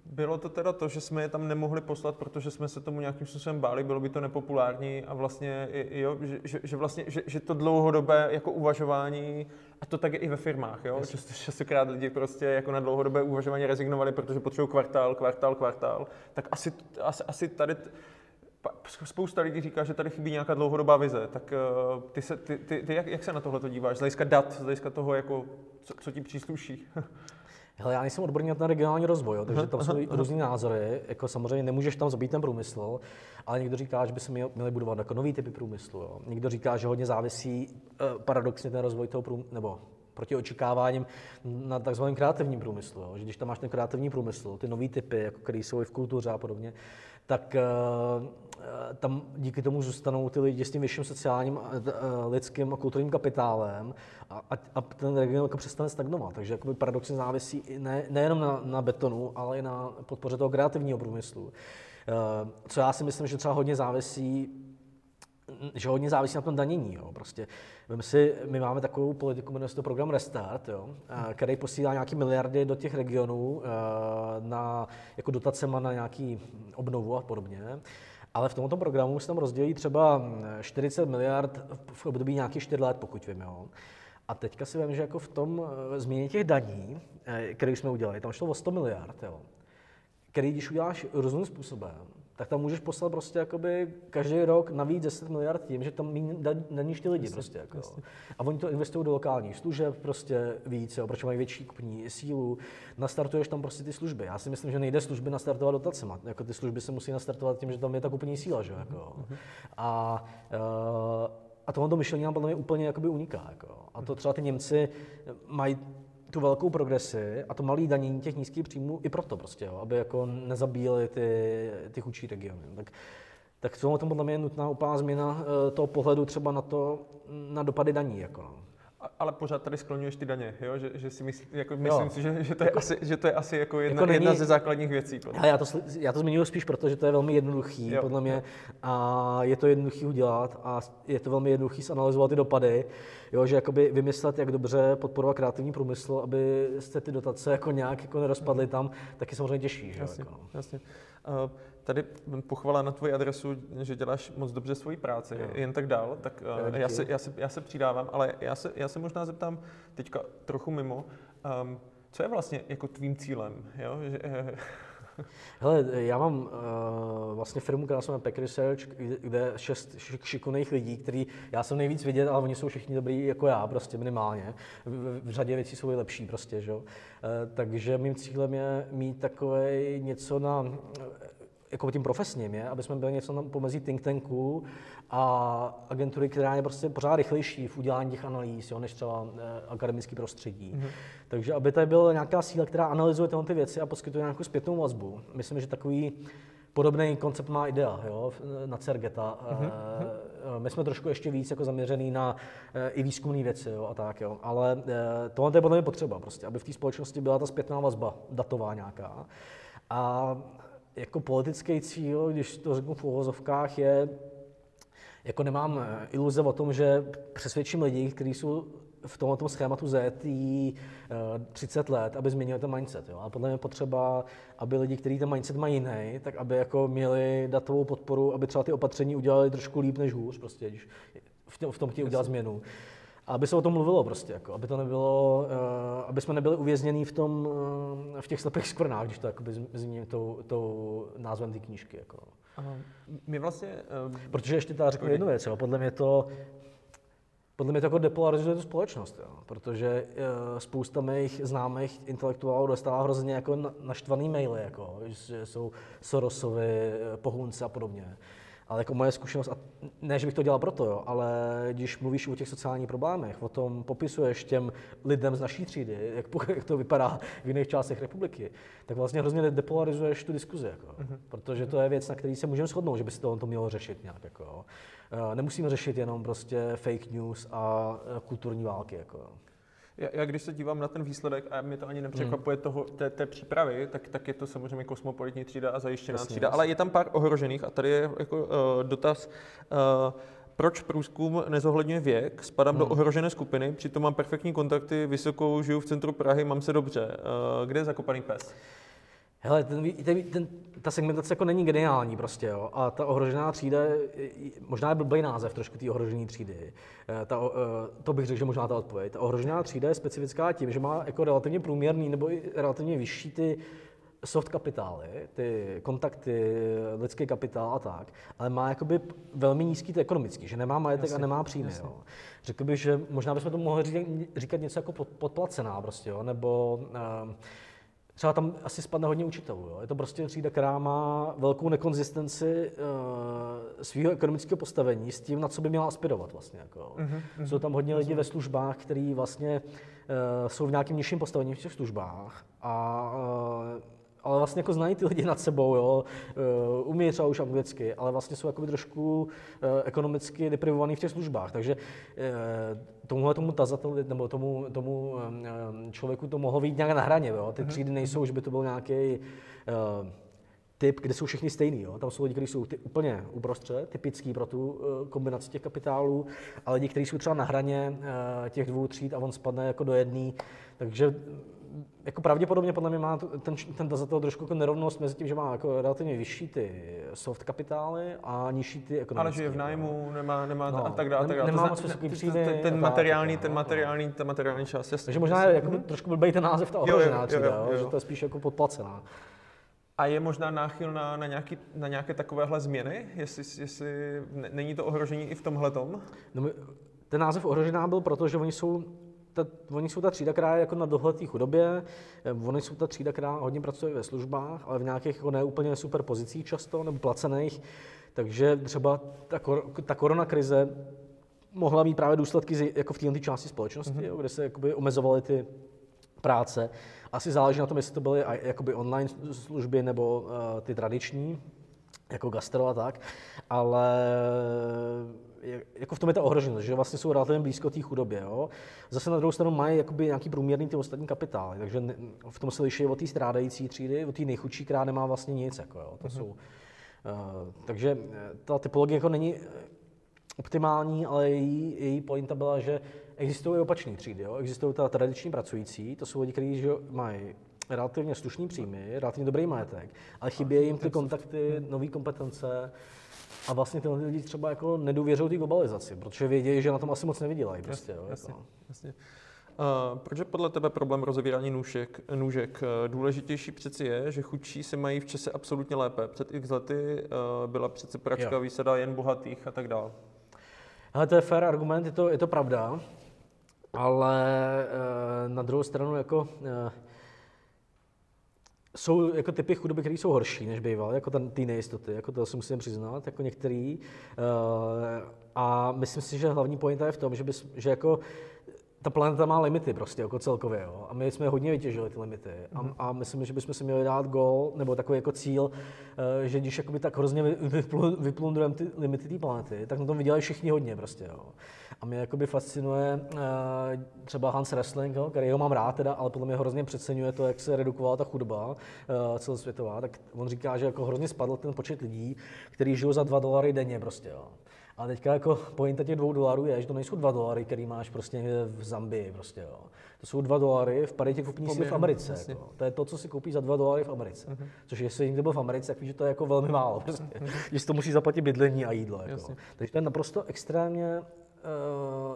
bylo to teda to, že jsme je tam nemohli poslat, protože jsme se tomu nějakým způsobem báli, bylo by to nepopulární a vlastně, jo, že, že, že, vlastně, že, že to dlouhodobé jako uvažování, a to tak je i ve firmách, jo, že častokrát lidi prostě jako na dlouhodobé uvažování rezignovali, protože potřebují kvartál, kvartál, kvartál, tak asi, asi, asi tady spousta lidí říká, že tady chybí nějaká dlouhodobá vize, tak uh, ty, se, ty, ty, ty jak, jak se na tohle díváš? Z hlediska dat, z hlediska toho, jako, co, co ti přísluší? Hele, já nejsem odborník na regionální rozvoj, jo, takže tam jsou různé názory. Jako samozřejmě nemůžeš tam zabít ten průmysl, ale někdo říká, že by se měli budovat jako nový typy průmyslu. Jo. Někdo říká, že hodně závisí uh, paradoxně ten rozvoj toho průmyslu, nebo proti očekáváním na takzvaném kreativním průmyslu. Jo. Že když tam máš ten kreativní průmysl, ty nové typy, jako který jsou i v kultuře a podobně, tak uh, tam díky tomu zůstanou ty lidi s tím vyšším sociálním, uh, lidským a kulturním kapitálem a, a, ten region jako přestane stagnovat. Takže jakoby paradoxně závisí ne, nejenom na, na betonu, ale i na podpoře toho kreativního průmyslu. Co já si myslím, že třeba hodně závisí že hodně závisí na tom danění. Jo. Prostě, vím si, my máme takovou politiku, jmenuje se to program Restart, jo, který posílá nějaké miliardy do těch regionů na, jako dotacema na nějaký obnovu a podobně. Ale v tomto programu se tam rozdělí třeba 40 miliard v období nějakých 4 let, pokud vím. Jo. A teďka si vím, že jako v tom e, změně těch daní, které jsme udělali, tam šlo o 100 miliard, jo, který když uděláš různým způsobem, tak tam můžeš poslat prostě jakoby každý rok navíc 10 miliard tím, že tam daníš ty lidi jasně, prostě. Jako. Jasně. A oni to investují do lokálních služeb prostě víc, jo, protože mají větší kupní sílu. Nastartuješ tam prostě ty služby. Já si myslím, že nejde služby nastartovat dotacema. Jako ty služby se musí nastartovat tím, že tam je ta kupní síla, že jako. Mm-hmm. A uh, a tohle myšlení nám podle mě úplně jakoby uniká. Jako. A to třeba ty Němci mají tu velkou progresi a to malý danění těch nízkých příjmů i proto prostě, jo, aby jako nezabíjeli ty, ty chudší regiony. Tak, tak v tomhle podle mě je nutná úplná změna eh, toho pohledu třeba na to, na dopady daní. Jako. No ale pořád tady skloňuješ ty daně, jo? Že, že si myslí, jako, myslím jo. si, že, že, to je jako, asi, že to je asi jako jedna, jako není, jedna ze základních věcí. Ale já to, já to zmiňuji spíš proto, že to je velmi jednoduchý, jo. podle mě, a je to jednoduchý udělat a je to velmi jednoduchý zanalizovat ty dopady, jo? že jakoby vymyslet, jak dobře podporovat kreativní průmysl, aby se ty dotace jako nějak jako nerozpadly tam, tak je samozřejmě těžší. Že? Jasně, jako, no. jasně. Uh, tady pochvala na tvoji adresu, že děláš moc dobře svoji práci, jo. jen tak dál, tak uh, já, se, já, se, já se přidávám, ale já se, já se možná zeptám teďka trochu mimo, um, co je vlastně jako tvým cílem? Jo? Že, Hele, já mám uh, vlastně firmu, která se jmenuje Pack Research, kde je šest šikovných lidí, který já jsem nejvíc vidět, ale oni jsou všichni dobrý jako já, prostě minimálně. V, v řadě věcí jsou i lepší prostě, že? Uh, takže mým cílem je mít takové něco na jako tím profesním je, aby jsme byli něco na pomezí think tanků a agentury, která je prostě pořád rychlejší v udělání těch analýz, jo, než třeba eh, akademický prostředí. Mm-hmm. Takže aby tady byla nějaká síla, která analyzuje tyhle ty věci a poskytuje nějakou zpětnou vazbu. Myslím, že takový podobný koncept má IDEA jo, na Cergeta. Mm-hmm. My jsme trošku ještě víc jako zaměřený na eh, i výzkumné věci jo, a tak, jo. ale tohle je podle mě potřeba, prostě, aby v té společnosti byla ta zpětná vazba datová nějaká. A jako politický cíl, když to řeknu v uvozovkách, je, jako nemám eh, iluze o tom, že přesvědčím lidi, kteří jsou v tomto schématu zajetý 30 let, aby změnili ten mindset. Jo? A podle mě potřeba, aby lidi, kteří ten mindset mají jiný, tak aby jako měli datovou podporu, aby třeba ty opatření udělali trošku líp než hůř, prostě, když v tom chtějí udělat změnu aby se o tom mluvilo prostě, jako, aby to nebylo, uh, aby jsme nebyli uvězněni v tom, uh, v těch slepých skvrnách, když to jakoby zmíním tou, tou názvem té knížky. Jako. Aha. My vlastně... Uh, Protože ještě ta řeknu jednu věc, jo, podle mě to, podle mě to jako depolarizuje tu společnost, jo, protože uh, spousta mých známých intelektuálů dostává hrozně jako naštvaný maily, jako, že jsou Sorosovi, pohunci a podobně. Ale jako moje zkušenost, a ne, že bych to dělal proto, jo, ale když mluvíš o těch sociálních problémech, o tom popisuješ těm lidem z naší třídy, jak, jak to vypadá v jiných částech republiky, tak vlastně hrozně depolarizuješ tu diskuzi. Jako, mm-hmm. Protože to je věc, na který se můžeme shodnout, že by se to, to mělo řešit nějak. Jako, Nemusíme řešit jenom prostě fake news a kulturní války. Jako. Já, já když se dívám na ten výsledek a mě to ani nepřekvapuje hmm. toho, té, té přípravy, tak, tak je to samozřejmě kosmopolitní třída a zajištěná jasně, třída, jasně. ale je tam pár ohrožených a tady je jako uh, dotaz, uh, proč průzkum nezohledňuje věk, spadám hmm. do ohrožené skupiny, přitom mám perfektní kontakty, vysokou, žiju v centru Prahy, mám se dobře. Uh, kde je zakopaný pes? Hele, ten, ten, ten, ta segmentace jako není geniální prostě, jo. A ta ohrožená třída, možná je blbý název trošku té ohrožené třídy. Eh, ta, eh, to bych řekl, že možná ta odpověď. Ta ohrožená třída je specifická tím, že má jako relativně průměrný nebo i relativně vyšší ty soft kapitály, ty kontakty, lidský kapitál a tak, ale má jakoby velmi nízký to ekonomický, že nemá majetek jasně, a nemá příjmy. Jo. Řekl bych, že možná bychom to mohli říkat, říkat něco jako podplacená prostě, jo, nebo uh, třeba tam asi spadne hodně učitelů. Jo. Je to prostě třída, která má velkou nekonzistenci uh, svého ekonomického postavení s tím, na co by měla aspirovat vlastně. Jako. Mm-hmm. Jsou tam hodně lidí ve službách, kteří vlastně uh, jsou v nějakém nižším postavení v těch službách a ale vlastně jako znají ty lidi nad sebou, jo, uh, umí třeba už anglicky, ale vlastně jsou jakoby trošku uh, ekonomicky deprivovaný v těch službách, takže uh, tomuhle tomu tazateli, nebo tomu, tomu člověku to mohlo být nějak na hraně, jo, ty mhm. třídy nejsou, že by to byl nějaký typ, kde jsou všichni stejný. Jo? Tam jsou lidi, kteří jsou ty, úplně uprostřed, typický pro tu uh, kombinaci těch kapitálů, a lidi, kteří jsou třeba na hraně uh, těch dvou tříd a on spadne jako do jedné. Takže jako pravděpodobně podle mě má ten, ten tazatel trošku jako nerovnost mezi tím, že má jako relativně vyšší ty soft kapitály a nižší ty ekonomické. Ale že je v nájmu, nemá, nemá no, a tak dále. Nemá moc vysoký příjmy. Ten, ten, materiální, ten materiální, ta materiální část. Takže možná je jako mm-hmm. trošku blbej ten název ta ohrožená třída, že to je spíš jako podplacená. A je možná náchyl na, na, nějaký, na nějaké takovéhle změny? Jestli, jestli není to ohrožení i v tomhle tom? No ten název ohrožená byl proto, že oni jsou ta, oni jsou ta třída, která je jako na dohledté chudobě, eh, oni jsou ta třída, která hodně pracuje ve službách, ale v nějakých jako neúplně super pozicích často, nebo placených, takže třeba ta, kor, ta korona krize mohla mít právě důsledky jako v této části společnosti, mm-hmm. jo, kde se jakoby omezovaly ty práce. Asi záleží na tom, jestli to byly jakoby online služby nebo uh, ty tradiční, jako gastro a tak, ale jako v tom je ta ohroženost, že vlastně jsou relativně blízko té chudobě. Jo? Zase na druhou stranu mají jakoby nějaký průměrný ty ostatní kapitály, takže v tom se liší od té strádající třídy, od té nejchudší, která nemá vlastně nic. Jako, jo? To mm-hmm. jsou, uh, takže eh, ta typologie jako není eh, optimální, ale její, její pointa byla, že existují opační třídy. Jo? Existují ta tradiční pracující, to jsou lidi, kteří mají relativně slušný příjmy, relativně dobrý majetek, ale chybějí jim ty kontakty, nové kompetence, a vlastně tyhle lidi třeba jako nedůvěřují té globalizaci, protože vědí, že na tom asi moc nevydělají. Prostě, jasně, jo, jasně, jako. jasně. Uh, proč je podle tebe problém rozevírání nůžek, nůžek? Uh, důležitější přeci je, že chudší se mají v čase absolutně lépe. Před x lety uh, byla přece pračka výsada jen bohatých a tak dále. Ale to je fair argument, je to, je to pravda, ale uh, na druhou stranu jako uh, jsou jako typy chudoby, které jsou horší, než bývaly, jako ten, ty nejistoty, jako to si musím přiznat, jako některý. Uh, a myslím si, že hlavní pointa je v tom, že, bys, že jako ta planeta má limity prostě jako celkově, jo. A my jsme hodně vytěžili ty limity. A, mm. a myslím, že bychom si měli dát gol, nebo takový jako cíl, eh, že když jakoby tak hrozně vyplundujeme ty limity té planety, tak na tom vydělají všichni hodně prostě, jo. A mě jakoby fascinuje eh, třeba Hans Ressling, jo, který ho mám rád teda, ale podle mě hrozně přeceňuje to, jak se redukovala ta chudoba eh, celosvětová, tak on říká, že jako hrozně spadl ten počet lidí, kteří žijou za 2 dolary denně prostě, jo. A teďka jako pointa těch dvou dolarů je, že to nejsou dva dolary, který máš prostě v Zambii prostě, jo. To jsou dva dolary v paritě kupní si v Americe. Jako. To je to, co si koupí za dva dolary v Americe. Uh-huh. Což jestli někdo byl v Americe, tak víš, že to je jako velmi málo. Prostě. Uh-huh. Když to musí zaplatit bydlení a jídlo. Jako. Takže to je naprosto extrémně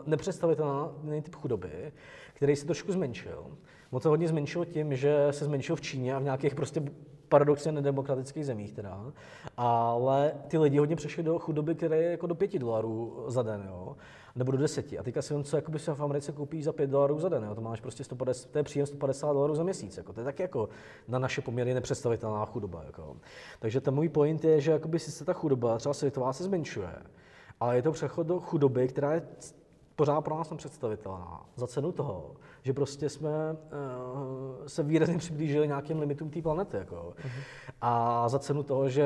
nepředstavitelný typ chudoby, který se trošku zmenšil. On se hodně zmenšil tím, že se zmenšil v Číně a v nějakých prostě paradoxně nedemokratických zemích teda, ale ty lidi hodně přešli do chudoby, které je jako do pěti dolarů za den, jo, nebo do deseti. A teďka si on, co jakoby se v Americe koupí za pět dolarů za den, jo, to máš prostě 150, to je příjem 150 dolarů za měsíc, jako, to je taky jako na naše poměry nepředstavitelná chudoba. Jako. Takže ten můj point je, že jakoby se ta chudoba, třeba světová, se zmenšuje, ale je to přechod do chudoby, která je pořád pro nás nepředstavitelná. Za cenu toho, že prostě jsme uh, se výrazně přiblížili nějakým limitům té planety. Jako. Uh-huh. A za cenu toho, že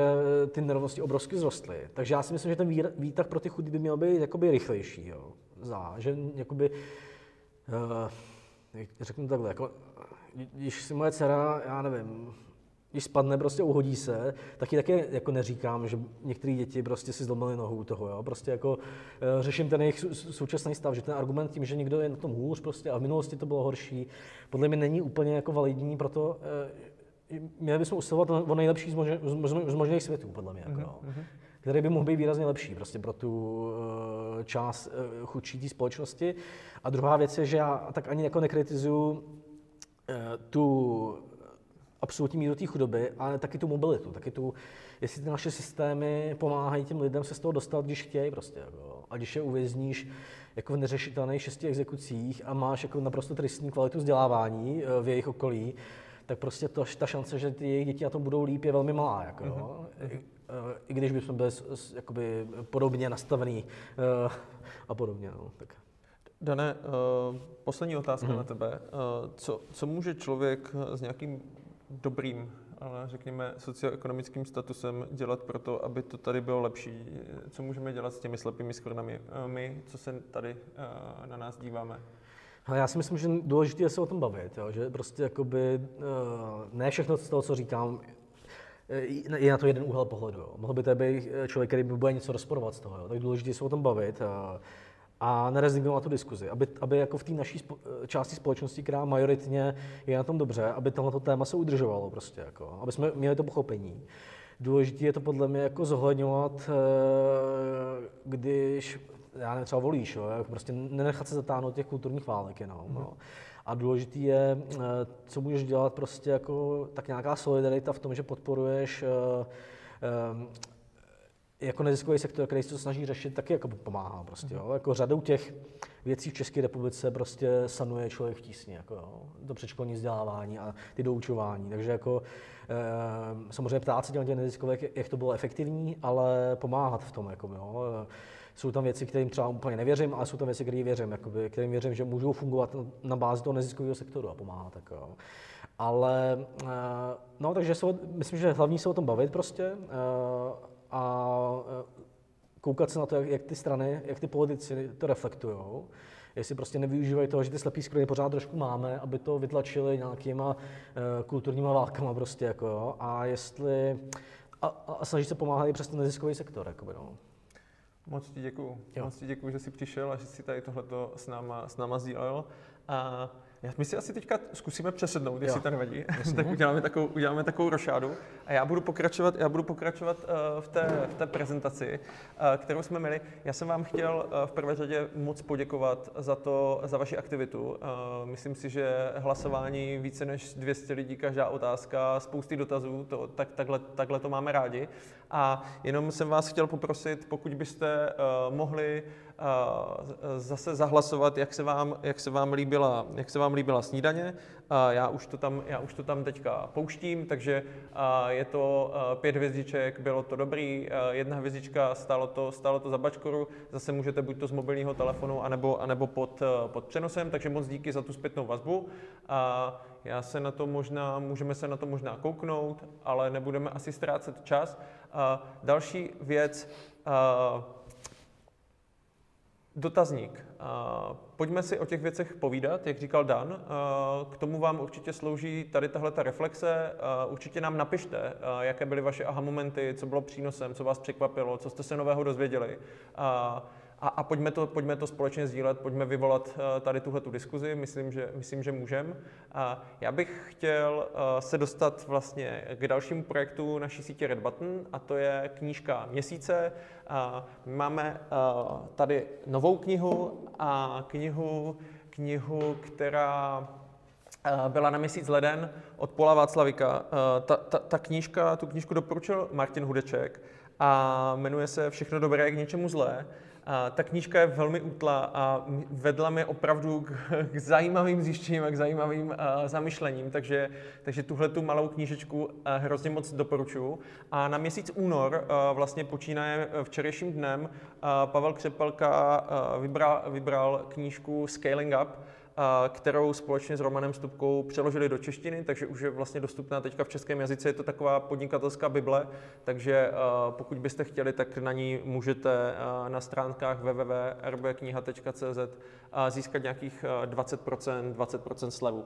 ty nerovnosti obrovsky zrostly. Takže já si myslím, že ten výtah pro ty chudí by měl být jakoby rychlejší. Jo. Za, že jakoby, uh, řeknu takhle, jako, když si moje dcera, já nevím, když spadne, prostě uhodí se, taky také jako neříkám, že některé děti prostě si zlomily nohu toho, jo? prostě jako e, řeším ten jejich současný stav, že ten argument tím, že někdo je na tom hůř prostě a v minulosti to bylo horší, podle mě není úplně jako validní, proto e, měli bychom usilovat o nejlepší z, možných, z možných světů, podle mě. Jako, mm-hmm. který by mohl být výrazně lepší prostě pro tu e, část e, chudší té společnosti. A druhá věc je, že já tak ani jako nekritizuju tu absolutní míru té chudoby, ale taky tu mobilitu, taky tu, jestli ty naše systémy pomáhají těm lidem se z toho dostat, když chtějí prostě. Jako. A když je uvězníš jako v neřešitelných šesti exekucích a máš jako naprosto tristní kvalitu vzdělávání eh, v jejich okolí, tak prostě to, ta šance, že ty jejich děti na tom budou líp, je velmi malá. Jako, mm-hmm. I, I když bychom byli jakoby, podobně nastavený uh, a podobně. No, tak. Dané, uh, poslední otázka mm-hmm. na tebe. Uh, co, co může člověk s nějakým dobrým, ale řekněme socioekonomickým statusem dělat pro to, aby to tady bylo lepší? Co můžeme dělat s těmi slepými skvrnami? Uh, my, co se tady uh, na nás díváme? Ale já si myslím, že důležité je se o tom bavit, jo? že prostě jakoby, ne všechno z toho, co říkám, je na to jeden úhel pohledu. Jo. Mohl by to být člověk, který by bude něco rozporovat z toho. Jo. Tak důležité se o tom bavit a, a nerezignovat na tu diskuzi. Aby, aby jako v té naší spo, části společnosti, která majoritně je na tom dobře, aby tohleto téma se udržovalo prostě. Jako, aby jsme měli to pochopení. Důležité je to podle mě jako zohledňovat, eh, když já nevím, třeba volíš, jo, prostě nenechat se zatáhnout těch kulturních válek jenom. No. A důležitý je, eh, co můžeš dělat prostě jako tak nějaká solidarita v tom, že podporuješ eh, jako neziskový sektor, který se to snaží řešit, taky jako pomáhá prostě, jo. Jako řadou těch věcí v České republice prostě sanuje člověk v tísni, jako jo. To předškolní vzdělávání a ty doučování. Takže jako e, samozřejmě ptát se těch neziskovek, jak to bylo efektivní, ale pomáhat v tom, jako jo. Jsou tam věci, kterým třeba úplně nevěřím, ale jsou tam věci, které věřím, jakoby, kterým věřím, že můžou fungovat na bázi toho neziskového sektoru a pomáhat. Tak, jo. Ale, e, no, takže se, myslím, že hlavní se o tom bavit prostě. E, a e, koukat se na to, jak, jak ty strany, jak ty politici to reflektují. Jestli prostě nevyužívají toho, že ty slepý skvrny pořád trošku máme, aby to vytlačili nějakýma uh, kulturníma válkama prostě, jako jo. A jestli, a, a snaží se pomáhat i přes ten neziskový sektor, jakoby, no. Moc ti děkuju. Moc ti děkuju, že jsi přišel a že jsi tady tohleto s náma, s náma sdílel. A my si asi teďka zkusíme přesednout, jestli to nevadí. tak uděláme takovou, uděláme takovou rošádu. A já budu pokračovat, já budu pokračovat uh, v, té, v té prezentaci, uh, kterou jsme měli. Já jsem vám chtěl uh, v prvé řadě moc poděkovat za to, za vaši aktivitu. Uh, myslím si, že hlasování více než 200 lidí, každá otázka, spousty dotazů, to, tak, takhle, takhle to máme rádi. A jenom jsem vás chtěl poprosit, pokud byste uh, mohli zase zahlasovat, jak se vám, jak se vám, líbila, jak se vám líbila snídaně. Já už, to tam, já už to tam teďka pouštím, takže je to pět hvězdiček, bylo to dobrý, jedna hvězdička, stálo to, stálo to za bačkoru, zase můžete buď to z mobilního telefonu, anebo, anebo pod, pod přenosem, takže moc díky za tu zpětnou vazbu. Já se na to možná, můžeme se na to možná kouknout, ale nebudeme asi ztrácet čas. Další věc, Dotazník. Pojďme si o těch věcech povídat, jak říkal Dan. K tomu vám určitě slouží tady tahle ta reflexe. Určitě nám napište, jaké byly vaše aha momenty, co bylo přínosem, co vás překvapilo, co jste se nového dozvěděli a, a pojďme, to, pojďme to společně sdílet, pojďme vyvolat uh, tady tuhle tu diskuzi, myslím, že, myslím, že můžeme. A já bych chtěl uh, se dostat vlastně k dalšímu projektu naší sítě Red Button a to je knížka měsíce. Uh, máme tady novou knihu a knihu, knihu, která byla na měsíc leden od Pola Václavika. Ta, ta, ta knížka, tu knížku doporučil Martin Hudeček a jmenuje se Všechno dobré k něčemu zlé. A ta knížka je velmi útla a vedla mě opravdu k, k zajímavým zjištěním a k zajímavým uh, zamyšlením, takže, takže tuhle tu malou knížečku uh, hrozně moc doporučuji. A na měsíc únor, vlastně počínaje včerejším dnem, Pavel Křepelka vybral, vybral knížku Scaling Up, kterou společně s Romanem Stupkou přeložili do češtiny, takže už je vlastně dostupná teďka v českém jazyce. Je to taková podnikatelská bible, takže pokud byste chtěli, tak na ní můžete na stránkách www.rbkniha.cz získat nějakých 20%, 20% slevu.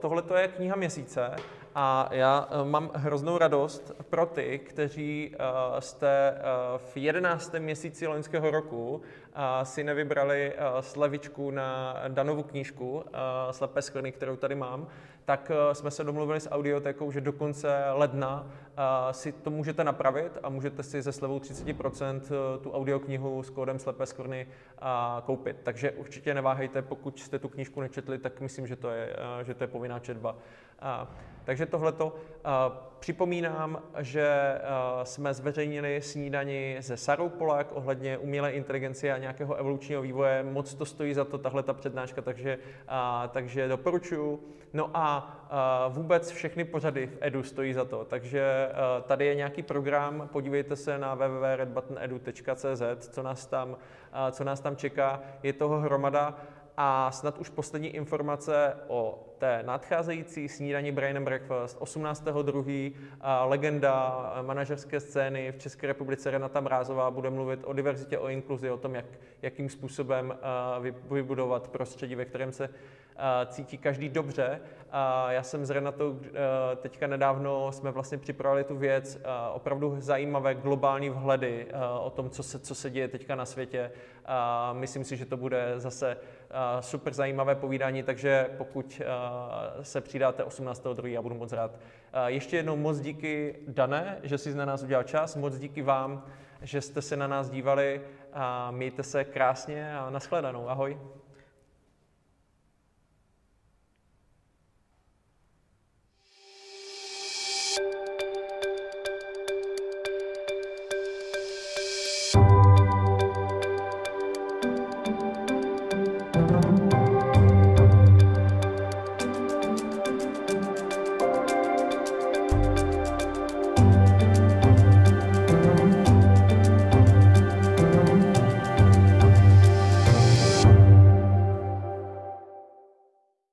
Tohle to je kniha měsíce a já mám hroznou radost pro ty, kteří jste v 11. měsíci loňského roku si nevybrali slevičku na Danovu knížku Slepé sklony, kterou tady mám, tak jsme se domluvili s Audiotekou, že do konce ledna si to můžete napravit a můžete si ze slevou 30% tu audioknihu s kódem Slepé sklony koupit. Takže určitě neváhejte, pokud jste tu knížku nečetli, tak myslím, že to je, že to je povinná četba. Takže tohleto. Připomínám, že jsme zveřejnili snídani ze Sarou Polak ohledně umělé inteligence a nějakého evolučního vývoje. Moc to stojí za to, tahle ta přednáška, takže, takže doporučuju. No a vůbec všechny pořady v Edu stojí za to, takže tady je nějaký program, podívejte se na www.redbuttonedu.cz, co nás tam, co nás tam čeká. Je toho hromada a snad už poslední informace o té nadcházející snídaní Brain and Breakfast 18.2. legenda manažerské scény v České republice Renata Mrázová bude mluvit o diverzitě, o inkluzi, o tom, jak, jakým způsobem vybudovat prostředí, ve kterém se cítí každý dobře. Já jsem s Renatou teďka nedávno, jsme vlastně připravili tu věc, opravdu zajímavé globální vhledy o tom, co se, co se děje teďka na světě. Myslím si, že to bude zase super zajímavé povídání, takže pokud se přidáte 18.2. já budu moc rád. Ještě jednou moc díky Dané, že jsi na nás udělal čas, moc díky vám, že jste se na nás dívali a mějte se krásně a nashledanou. Ahoj.